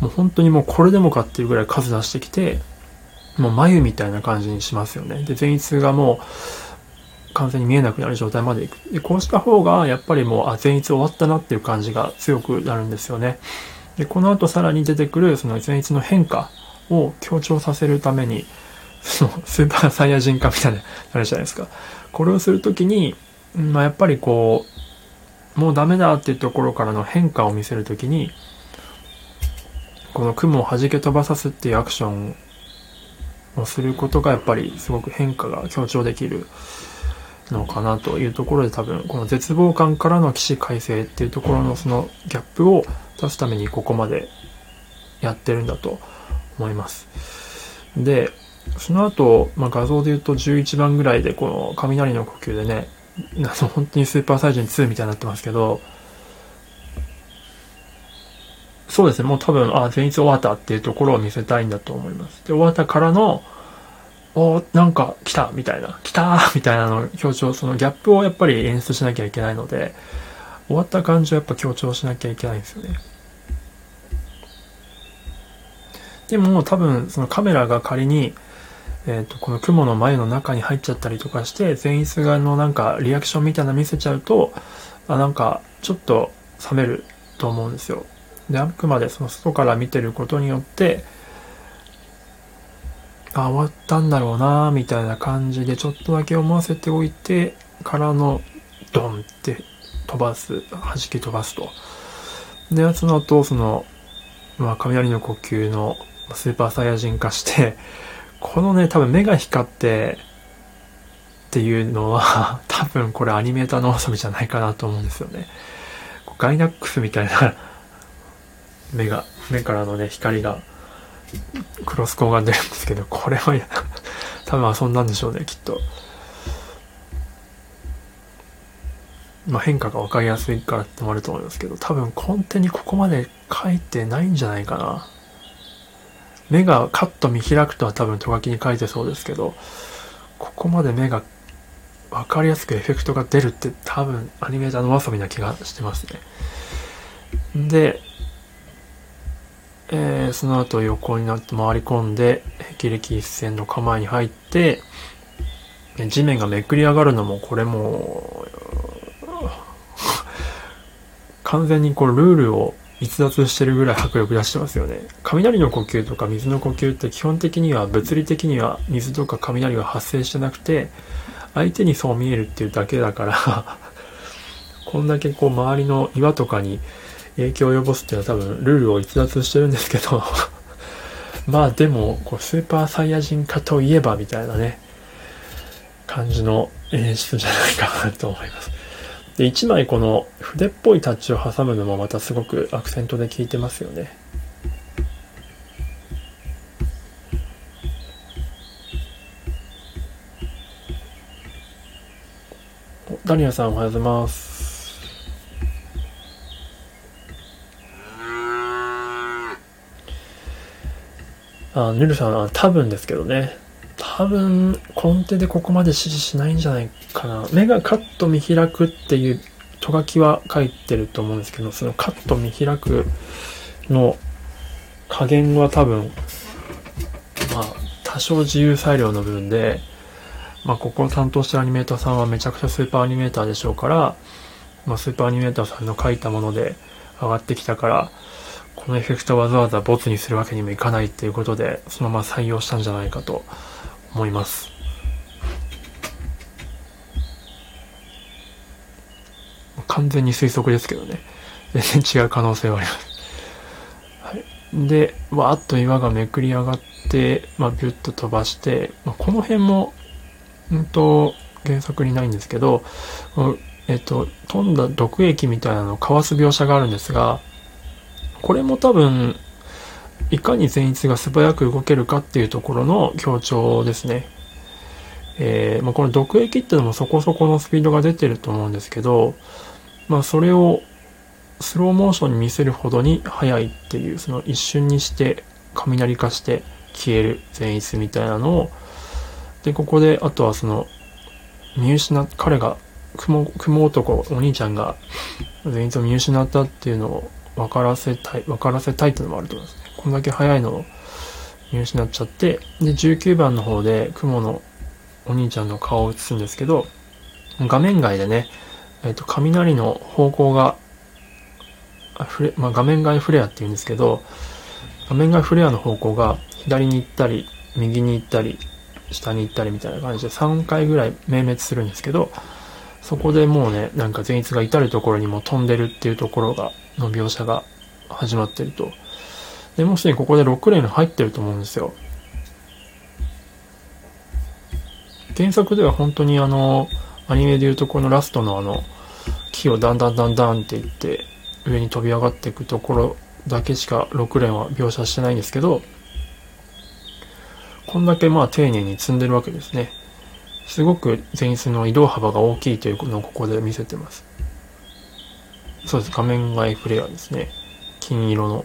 もう本当にもうこれでもかっていうぐらい数出してきて、もう眉みたいな感じにしますよね。で、前逸がもう完全に見えなくなる状態までいく。で、こうした方がやっぱりもう、あ、前逸終わったなっていう感じが強くなるんですよね。で、この後さらに出てくるその前逸の変化を強調させるために、そのスーパーサイヤ人化みたいな、あれじゃないですか。これをするときに、まあ、やっぱりこう、もうダメだっていうところからの変化を見せるときに、この雲を弾け飛ばさすっていうアクションをすることがやっぱりすごく変化が強調できるのかなというところで多分この絶望感からの起死回生っていうところのそのギャップを出すためにここまでやってるんだと思います。で、その後、まあ、画像で言うと11番ぐらいで、この雷の呼吸でね、あの本当にスーパーサイジン2みたいになってますけど、そうですね、もう多分、あ、全日終わったっていうところを見せたいんだと思います。で、終わったからの、おなんか来たみたいな、来たみたいなの強調、そのギャップをやっぱり演出しなきゃいけないので、終わった感じをやっぱ強調しなきゃいけないんですよね。でも多分そのカメラが仮にえっ、ー、と、この雲の眉の中に入っちゃったりとかして、前室側のなんかリアクションみたいな見せちゃうと、あなんかちょっと冷めると思うんですよ。で、あくまでその外から見てることによって、あ、終わったんだろうなみたいな感じでちょっとだけ思わせておいて、からのドンって飛ばす、弾き飛ばすと。で、その後、その、まあ、雷の呼吸のスーパーサイヤ人化して、このね、多分目が光ってっていうのは、*laughs* 多分これアニメーターの遊びじゃないかなと思うんですよね。ガイナックスみたいな目が、目からのね、光が、クロス光が出るんですけど、これは多分遊んだんでしょうね、きっと。まあ、変化が分かりやすいからってもあると思いますけど、多分根底にここまで書いてないんじゃないかな。目がカッと見開くとは多分ト書きに書いてそうですけど、ここまで目が分かりやすくエフェクトが出るって多分アニメーターのわさびな気がしてますね。で、えー、その後横になって回り込んで、霹靂一戦の構えに入って、地面がめくり上がるのも、これも、完全にこうルールを逸脱してるぐらい迫力出してますよね。雷の呼吸とか水の呼吸って基本的には物理的には水とか雷が発生してなくて、相手にそう見えるっていうだけだから *laughs* こんだけこう周りの岩とかに影響を及ぼすっていうのは多分ルールを逸脱してるんですけど *laughs* まあでも、こうスーパーサイヤ人化といえばみたいなね、感じの演出じゃないかなと思います。で、1枚この筆っぽいタッチを挟むのもまたすごくアクセントで効いてますよね。ダニアさんおはようございます。あ、ヌルさん、多分ですけどね。多分、コンテでここまで指示しないんじゃないかな。目がカット見開くっていうと書きは書いてると思うんですけど、そのカット見開くの加減は多分、まあ、多少自由裁量の部分で、まあ、ここを担当してるアニメーターさんはめちゃくちゃスーパーアニメーターでしょうから、まあ、スーパーアニメーターさんの書いたもので上がってきたから、このエフェクトわざわざボツにするわけにもいかないっていうことで、そのまま採用したんじゃないかと思います。完全に推測ですけどね。全然違う可能性はあります。はい、で、わーっと岩がめくり上がって、まあ、ビュッと飛ばして、まあ、この辺も、うんと、原作にないんですけど、えっと、飛んだ毒液みたいなのをかわす描写があるんですが、これも多分、いかに前逸が素早く動けるかっていうところの強調ですね。えー、まあ、この毒液っていうのもそこそこのスピードが出てると思うんですけど、まあ、それをスローモーションに見せるほどに速いっていう、その一瞬にして雷化して消える前逸みたいなのを、で、ここで、あとはその、見失っ、彼が、雲、雲男、お兄ちゃんが前逸を見失ったっていうのを分からせたい、分からせたいっていうのもあると思いますね。こんだけ速いのを見失っちゃって、で、19番の方で雲のお兄ちゃんの顔を映すんですけど、画面外でね、えっ、と、雷の方向が、フレ、まあ、画面外フレアって言うんですけど、画面外フレアの方向が左に行ったり、右に行ったり、下に行ったりみたいな感じで3回ぐらい明滅するんですけど、そこでもうね、なんか前逸が至るところにも飛んでるっていうところがの描写が始まってると。で、もうすでにここで6レーン入ってると思うんですよ。原作では本当にあの、アニメでいうとこのラストのあの、木をだんだんだんだんっていって上に飛び上がっていくところだけしか6連は描写してないんですけど、こんだけまあ丁寧に積んでるわけですね。すごく前日の移動幅が大きいというのをここで見せてます。そうです。画面外フレアですね。金色の。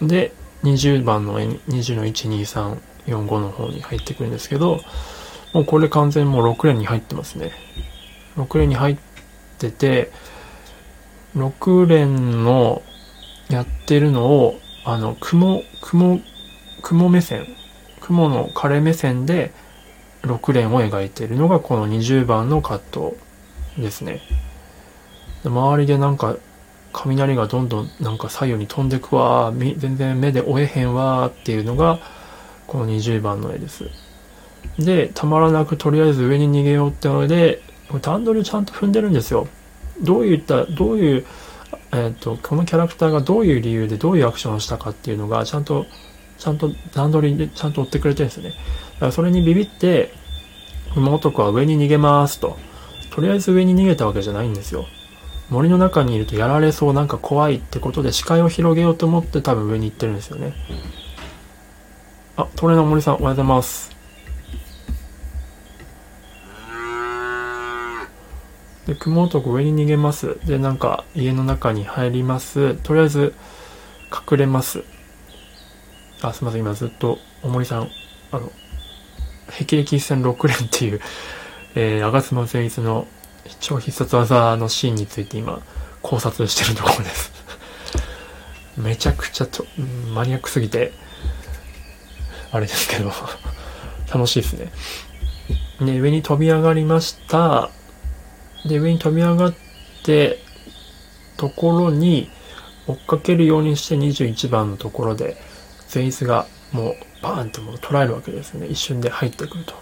で、20番の20の12345の方に入ってくるんですけど、もうこれ完全にもう6連に入ってますね。6連に入ってて、6連のやってるのを、あの、雲、雲、雲目線、雲の枯れ目線で6連を描いてるのがこの20番のカットですね。周りでなんか雷がどんどんなんか左右に飛んでくわ全然目で追えへんわっていうのがこの20番の絵です。で、たまらなくとりあえず上に逃げようってので、段取りをちゃんと踏んでるんですよ。どういった、どういう、えっ、ー、と、このキャラクターがどういう理由でどういうアクションをしたかっていうのが、ちゃんと、ちゃんと段取りでちゃんと追ってくれてるんですね。だからそれにビビって、馬男は上に逃げますと。とりあえず上に逃げたわけじゃないんですよ。森の中にいるとやられそうなんか怖いってことで視界を広げようと思って多分上に行ってるんですよね。あ、トレーナー森さんおはようございます。で、雲男上に逃げます。で、なんか家の中に入ります。とりあえず隠れます。あ、すいません。今ずっと、お森さん、あの、霹靂一戦6連っていう、えー、吾妻善逸の超必殺技のシーンについて今考察してるところですめちゃくちゃとマニアックすぎて、あれですけど、楽しいですね。で、上に飛び上がりました。で、上に飛び上がって、ところに、追っかけるようにして21番のところで、前逸がもうバーンともう捉えるわけですね。一瞬で入ってくると。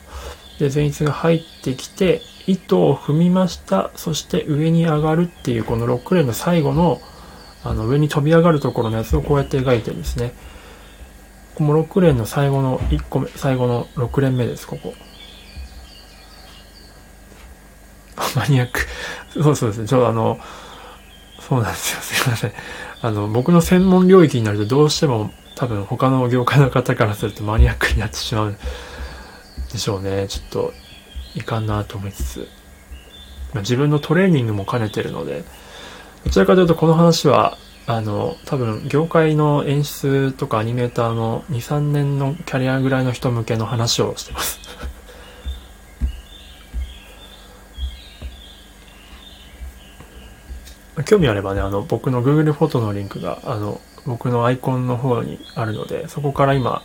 で、前逸が入ってきて、糸を踏みました。そして上に上がるっていうこの6連の最後の、あの上に飛び上がるところのやつをこうやって描いてるんですね。この6連の最後の1個目、最後の6連目です、ここ。*laughs* マニアック。そうそうですね。ちょうどあの、そうなんですよ。すいません。あの、僕の専門領域になるとどうしても多分他の業界の方からするとマニアックになってしまうでしょうね。ちょっといかんなと思いつつ。まあ、自分のトレーニングも兼ねてるので、どちらかというとこの話は、あの、多分業界の演出とかアニメーターの2、3年のキャリアぐらいの人向けの話をしてます *laughs* 興味あればね、あの、僕の Google フォトのリンクが、あの、僕のアイコンの方にあるので、そこから今、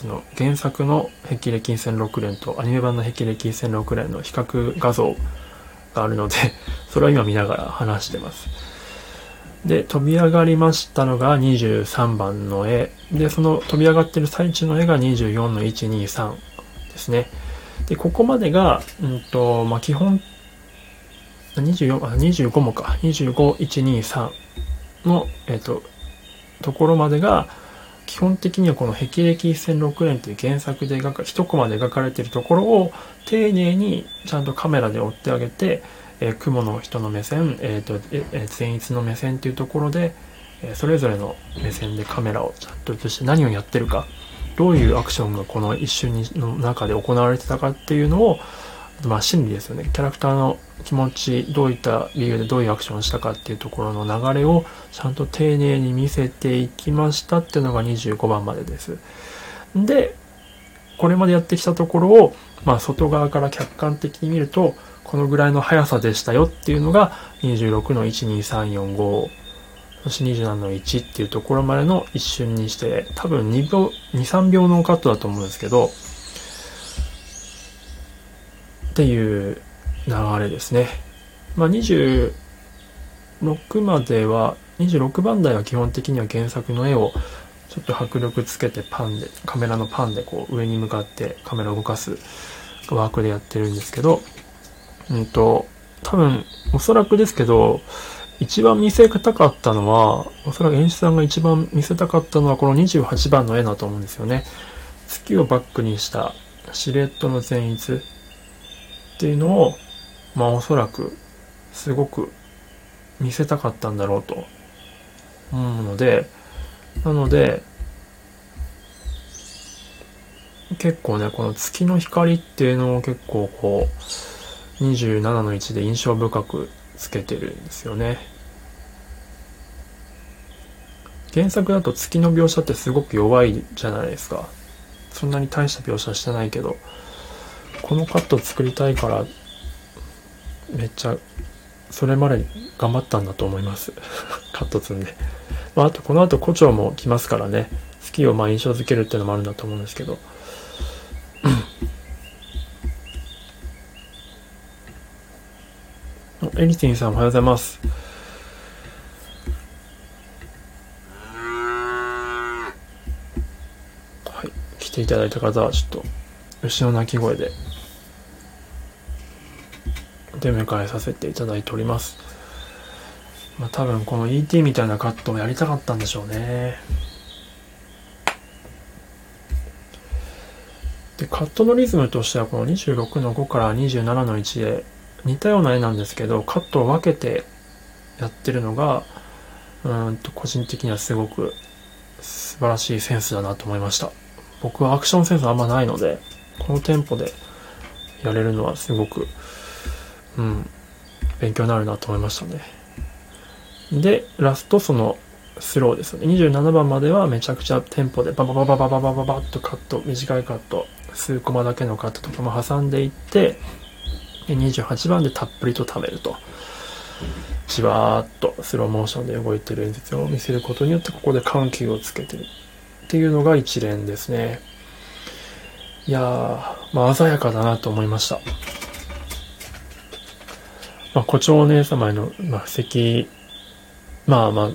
その原作の霹靂金線6連とアニメ版の霹靂金線6連の比較画像があるので、*laughs* それを今見ながら話してます。で、飛び上がりましたのが23番の絵。で、その飛び上がってる最中の絵が24の123ですね。で、ここまでが、うんと、まあ、基本24あ25もか25123の、えっ、とところまでが基本的にはこの霹靂一線6連という原作で描か一コマで描かれているところを丁寧にちゃんとカメラで追ってあげて、えー、雲の人の目線、えーとえー、前逸の目線というところで、えー、それぞれの目線でカメラをちゃんと映して何をやってるかどういうアクションがこの一瞬の中で行われてたかっていうのをまあ心理ですよね。キャラクターの気持ち、どういった理由でどういうアクションをしたかっていうところの流れをちゃんと丁寧に見せていきましたっていうのが25番までです。で、これまでやってきたところを、まあ外側から客観的に見ると、このぐらいの速さでしたよっていうのが26の12345そして27の1っていうところまでの一瞬にして、多分2秒、2、3秒のカットだと思うんですけど、っていう流れですね。まあ、26までは、26番台は基本的には原作の絵をちょっと迫力つけてパンで、カメラのパンでこう上に向かってカメラを動かすワークでやってるんですけど、うんと、多分、おそらくですけど、一番見せたかったのは、おそらく演出さんが一番見せたかったのはこの28番の絵だと思うんですよね。月をバックにしたシルエットの前逸。っていうのを、まあおそらくすごく見せたかったんだろうと思うので、なので、結構ね、この月の光っていうのを結構こう、27の1で印象深くつけてるんですよね。原作だと月の描写ってすごく弱いじゃないですか。そんなに大した描写してないけど、このカット作りたいからめっちゃそれまで頑張ったんだと思います。*laughs* カット積んで、まあ、あとこの後胡蝶も来ますからね。好きをまあ印象づけるっていうのもあるんだと思うんですけど。*coughs* エリティンさんおはようございます。はい。来ていただいた方はちょっと牛の鳴き声で。出迎えさせていただいております。まあ、多分この ET みたいなカットをやりたかったんでしょうね。で、カットのリズムとしてはこの26の5から27の1で似たような絵なんですけど、カットを分けてやってるのが、うんと個人的にはすごく素晴らしいセンスだなと思いました。僕はアクションセンスあんまないので、このテンポでやれるのはすごくうん、勉強になるなと思いましたね。で、ラストそのスローですよね。27番まではめちゃくちゃテンポでバババババババババッとカット、短いカット、数コマだけのカットとかも挟んでいって、28番でたっぷりと食べると。じわーっとスローモーションで動いてる演説を見せることによってここで緩急をつけてるっていうのが一連ですね。いやー、まあ鮮やかだなと思いました。まあ、胡蝶姉様への、まあ、布石、まあまあ、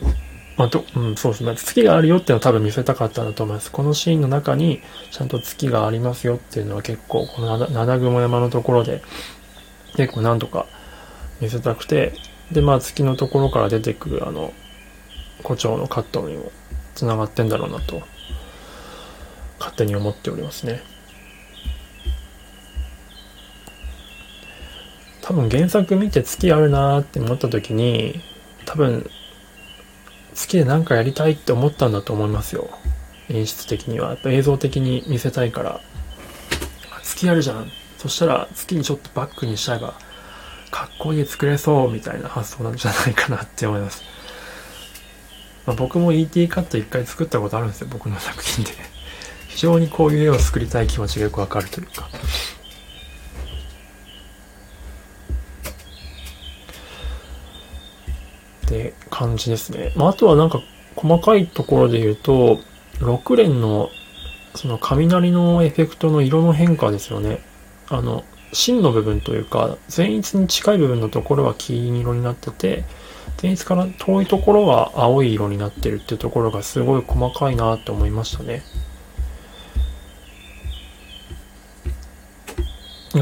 まあ、ど、うん、そうですね。月があるよっていうのは多分見せたかったんだと思います。このシーンの中に、ちゃんと月がありますよっていうのは結構、この七雲山のところで、結構何とか見せたくて、で、まあ月のところから出てくるあの、胡蝶のカットにも繋がってんだろうなと、勝手に思っておりますね。多分原作見て月あるなーって思った時に、多分、月で何かやりたいって思ったんだと思いますよ。演出的には。やっぱ映像的に見せたいから。月あるじゃん。そしたら月にちょっとバックにしちゃえば、かっこいい作れそうみたいな発想なんじゃないかなって思います。まあ、僕も ET カット一回作ったことあるんですよ。僕の作品で。非常にこういう絵を作りたい気持ちがよくわかるというか。って感じですね。まあ、あとはなんか細かいところで言うと、6連のその雷のエフェクトの色の変化ですよね。あの、芯の部分というか、前逸に近い部分のところは黄色になってて、前逸から遠いところは青い色になってるっていうところがすごい細かいなって思いましたね。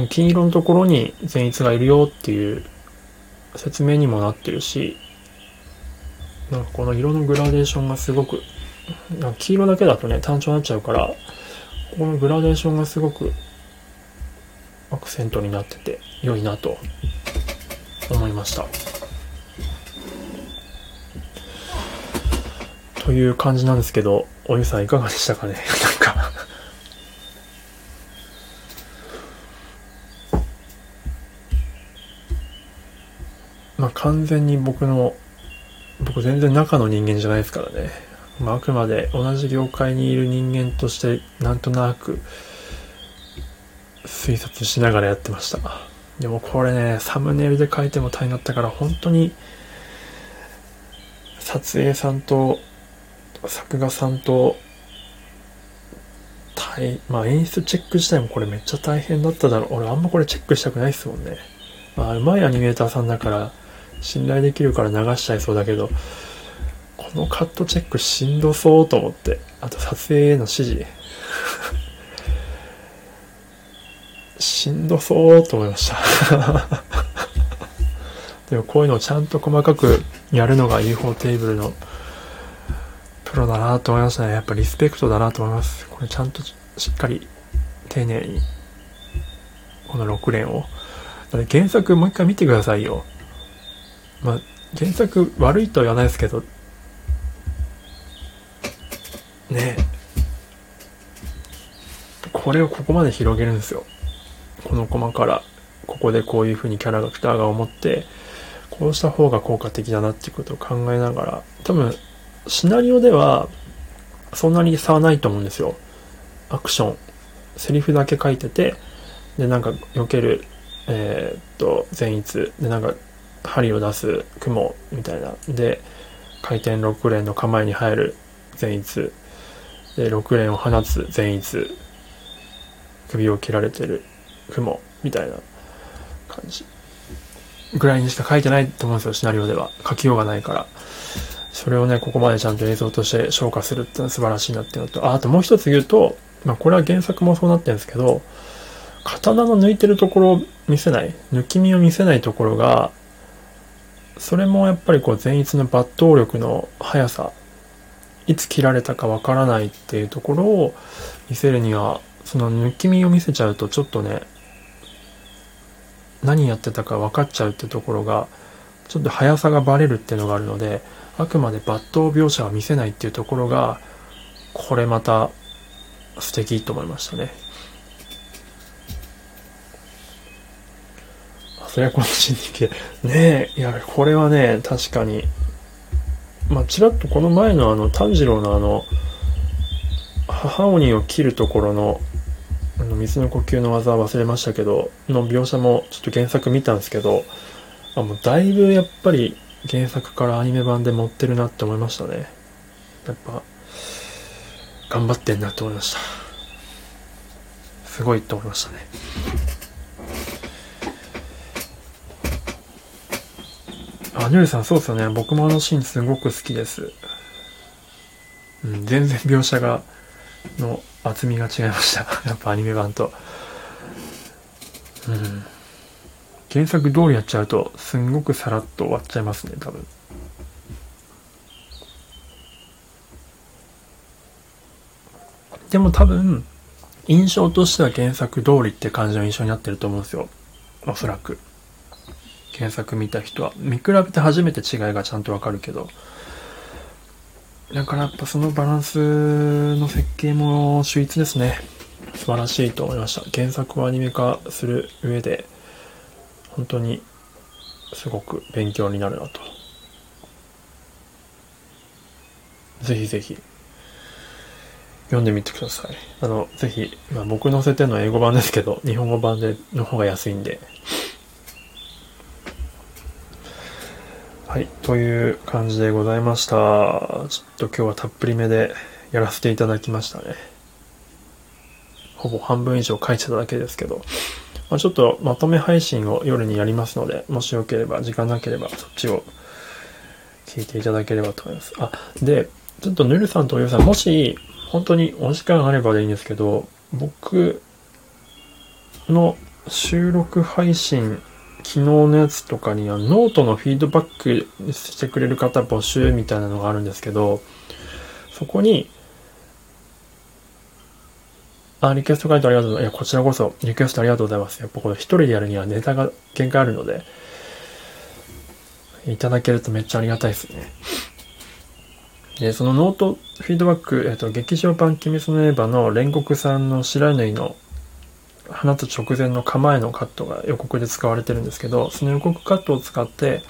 金色のところに前逸がいるよっていう説明にもなってるし、なんかこの色のグラデーションがすごく、黄色だけだとね、単調になっちゃうから、このグラデーションがすごくアクセントになってて良いなと思いました。という感じなんですけど、おゆさんいかがでしたかね？*laughs* なんかまあ完全に僕の僕全然中の人間じゃないですからね。まあ、あくまで同じ業界にいる人間としてなんとなく推察しながらやってました。でもこれね、サムネイルで書いても大変だったから本当に撮影さんと作画さんと大、まあ演出チェック自体もこれめっちゃ大変だっただろう。俺あんまこれチェックしたくないっすもんね。まあ、うまいアニメーターさんだから信頼できるから流しちゃいそうだけど、このカットチェックしんどそうと思って。あと撮影への指示。*laughs* しんどそうと思いました。*laughs* でもこういうのをちゃんと細かくやるのが UFO テーブルのプロだなと思いましたね。やっぱリスペクトだなと思います。これちゃんとしっかり丁寧にこの6連を。原作もう一回見てくださいよ。まあ、原作悪いとは言わないですけど、ねこれをここまで広げるんですよ。このコマから、ここでこういう風にキャラクターが思って、こうした方が効果的だなっていうことを考えながら、多分、シナリオでは、そんなに差はないと思うんですよ。アクション、セリフだけ書いてて、で、なんか、避ける、えー、っと、善逸、で、なんか、針を出す雲みたいな。で、回転6連の構えに入る前逸。で、6連を放つ前逸。首を切られてる雲みたいな感じ。ぐらいにしか書いてないと思うんですよ、シナリオでは。書きようがないから。それをね、ここまでちゃんと映像として消化するってのは素晴らしいなっていうのと、ああともう一つ言うと、まあこれは原作もそうなってるんですけど、刀の抜いてるところを見せない、抜き身を見せないところが、それもやっぱりこう前逸の抜刀力の速さ、いつ切られたかわからないっていうところを見せるには、その抜き身を見せちゃうとちょっとね、何やってたか分かっちゃうってところが、ちょっと速さがバレるっていうのがあるので、あくまで抜刀描写は見せないっていうところが、これまた素敵と思いましたね。それはこの人力ねえ、いや、これはね、確かに。まあ、ちらっとこの前のあの、炭治郎のあの、母鬼を切るところの、あの、水の呼吸の技忘れましたけど、の描写もちょっと原作見たんですけど、あもうだいぶやっぱり原作からアニメ版で持ってるなって思いましたね。やっぱ、頑張ってんなって思いました。すごいって思いましたね。あ、ニュルさん、そうですよね。僕もあのシーンすごく好きです。うん、全然描写が、の厚みが違いました。*laughs* やっぱアニメ版と。うん。原作通りやっちゃうと、すんごくさらっと終わっちゃいますね、多分。でも多分、印象としては原作通りって感じの印象になってると思うんですよ。おそらく。原作見た人は。見比べて初めて違いがちゃんとわかるけど。だからやっぱそのバランスの設計も秀逸ですね。素晴らしいと思いました。原作をアニメ化する上で、本当にすごく勉強になるなと。ぜひぜひ読んでみてください。あの、ぜひ、まあ、僕載せての英語版ですけど、日本語版での方が安いんで。はい、という感じでございました。ちょっと今日はたっぷりめでやらせていただきましたね。ほぼ半分以上書いてただけですけど。まあ、ちょっとまとめ配信を夜にやりますので、もしよければ、時間なければそっちを聞いていただければと思います。あ、で、ちょっとぬるさんとおゆさん、もし、本当にお時間あればでいいんですけど、僕の収録配信、昨日のやつとかにはノートのフィードバックしてくれる方募集みたいなのがあるんですけど、そこにあ、リクエスト回答ありがとうございます。いや、こちらこそ、リクエストありがとうございます。やっぱこれ一人でやるにはネタが限界あるので、いただけるとめっちゃありがたいですね。で、そのノートフィードバック、えっと、劇場版鬼滅の刃の煉獄さんの白縫いの放つ直前の構えのカットが予告で使われてるんですけど、その予告カットを使って、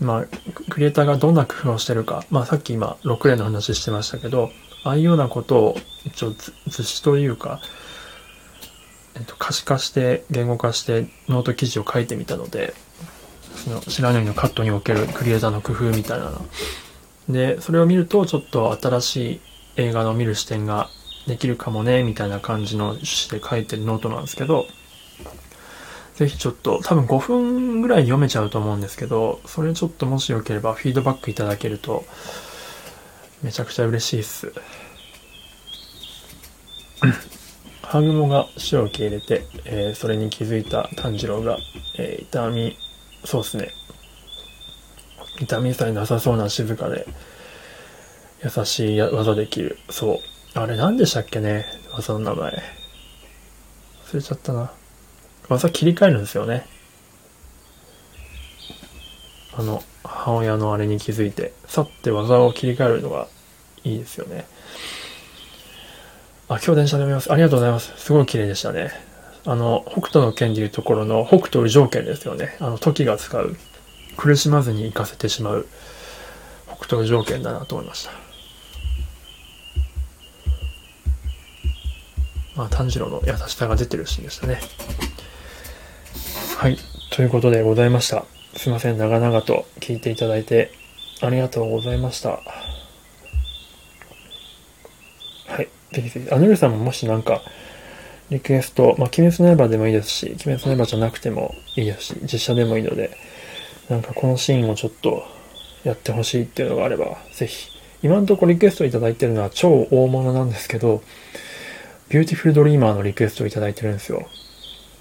まあ、クリエイターがどんな工夫をしてるか、まあさっき今6例の話してましたけど、ああいうようなことを一応図示というか、えっと、可視化して言語化してノート記事を書いてみたのでその知らないのカットにおけるクリエイターの工夫みたいなの。でそれを見るとちょっと新しい映画の見る視点ができるかもねみたいな感じの趣旨で書いてるノートなんですけどぜひちょっと多分5分ぐらい読めちゃうと思うんですけどそれちょっともしよければフィードバックいただけるとめちゃくちゃ嬉しいっす。*coughs* ハグモが死を受け入れて、えー、それに気づいた炭治郎が、えー、痛み、そうっすね。痛みさえなさそうな静かで、優しい技できる。そう。あれ何でしたっけね？技の名前。忘れちゃったな。技切り替えるんですよね。あの、母親のあれに気づいて、さって技を切り替えるのがいいですよね。あ、今日電車で見ます。ありがとうございます。すごい綺麗でしたね。あの、北斗の剣でいうところの北斗条件ですよね。あの、時が使う。苦しまずに行かせてしまう北斗条件だなと思いました。まあ、炭治郎の優しさが出てるシーンでしたね。はい。ということでございました。すいません、長々と聞いていただいてありがとうございました。はい。ぜひぜひ、アヌルさんももしなんか、リクエスト、まあ、鬼滅の刃でもいいですし、鬼滅の刃じゃなくてもいいですし、実写でもいいので、なんかこのシーンをちょっとやってほしいっていうのがあれば、ぜひ。今のところリクエストいただいてるのは超大物なんですけど、ビューティフルドリーマーのリクエストをいただいてるんですよ。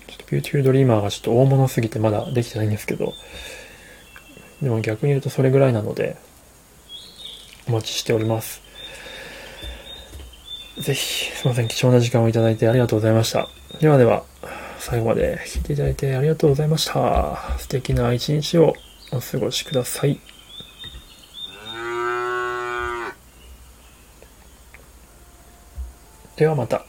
ちょっとビューティフルドリーマーがちょっと大物すぎてまだできてないんですけど、でも逆に言うとそれぐらいなので、お待ちしております。ぜひ、すいません、貴重な時間をいただいてありがとうございました。ではでは、最後まで聞いていただいてありがとうございました。素敵な一日をお過ごしください。ではまた。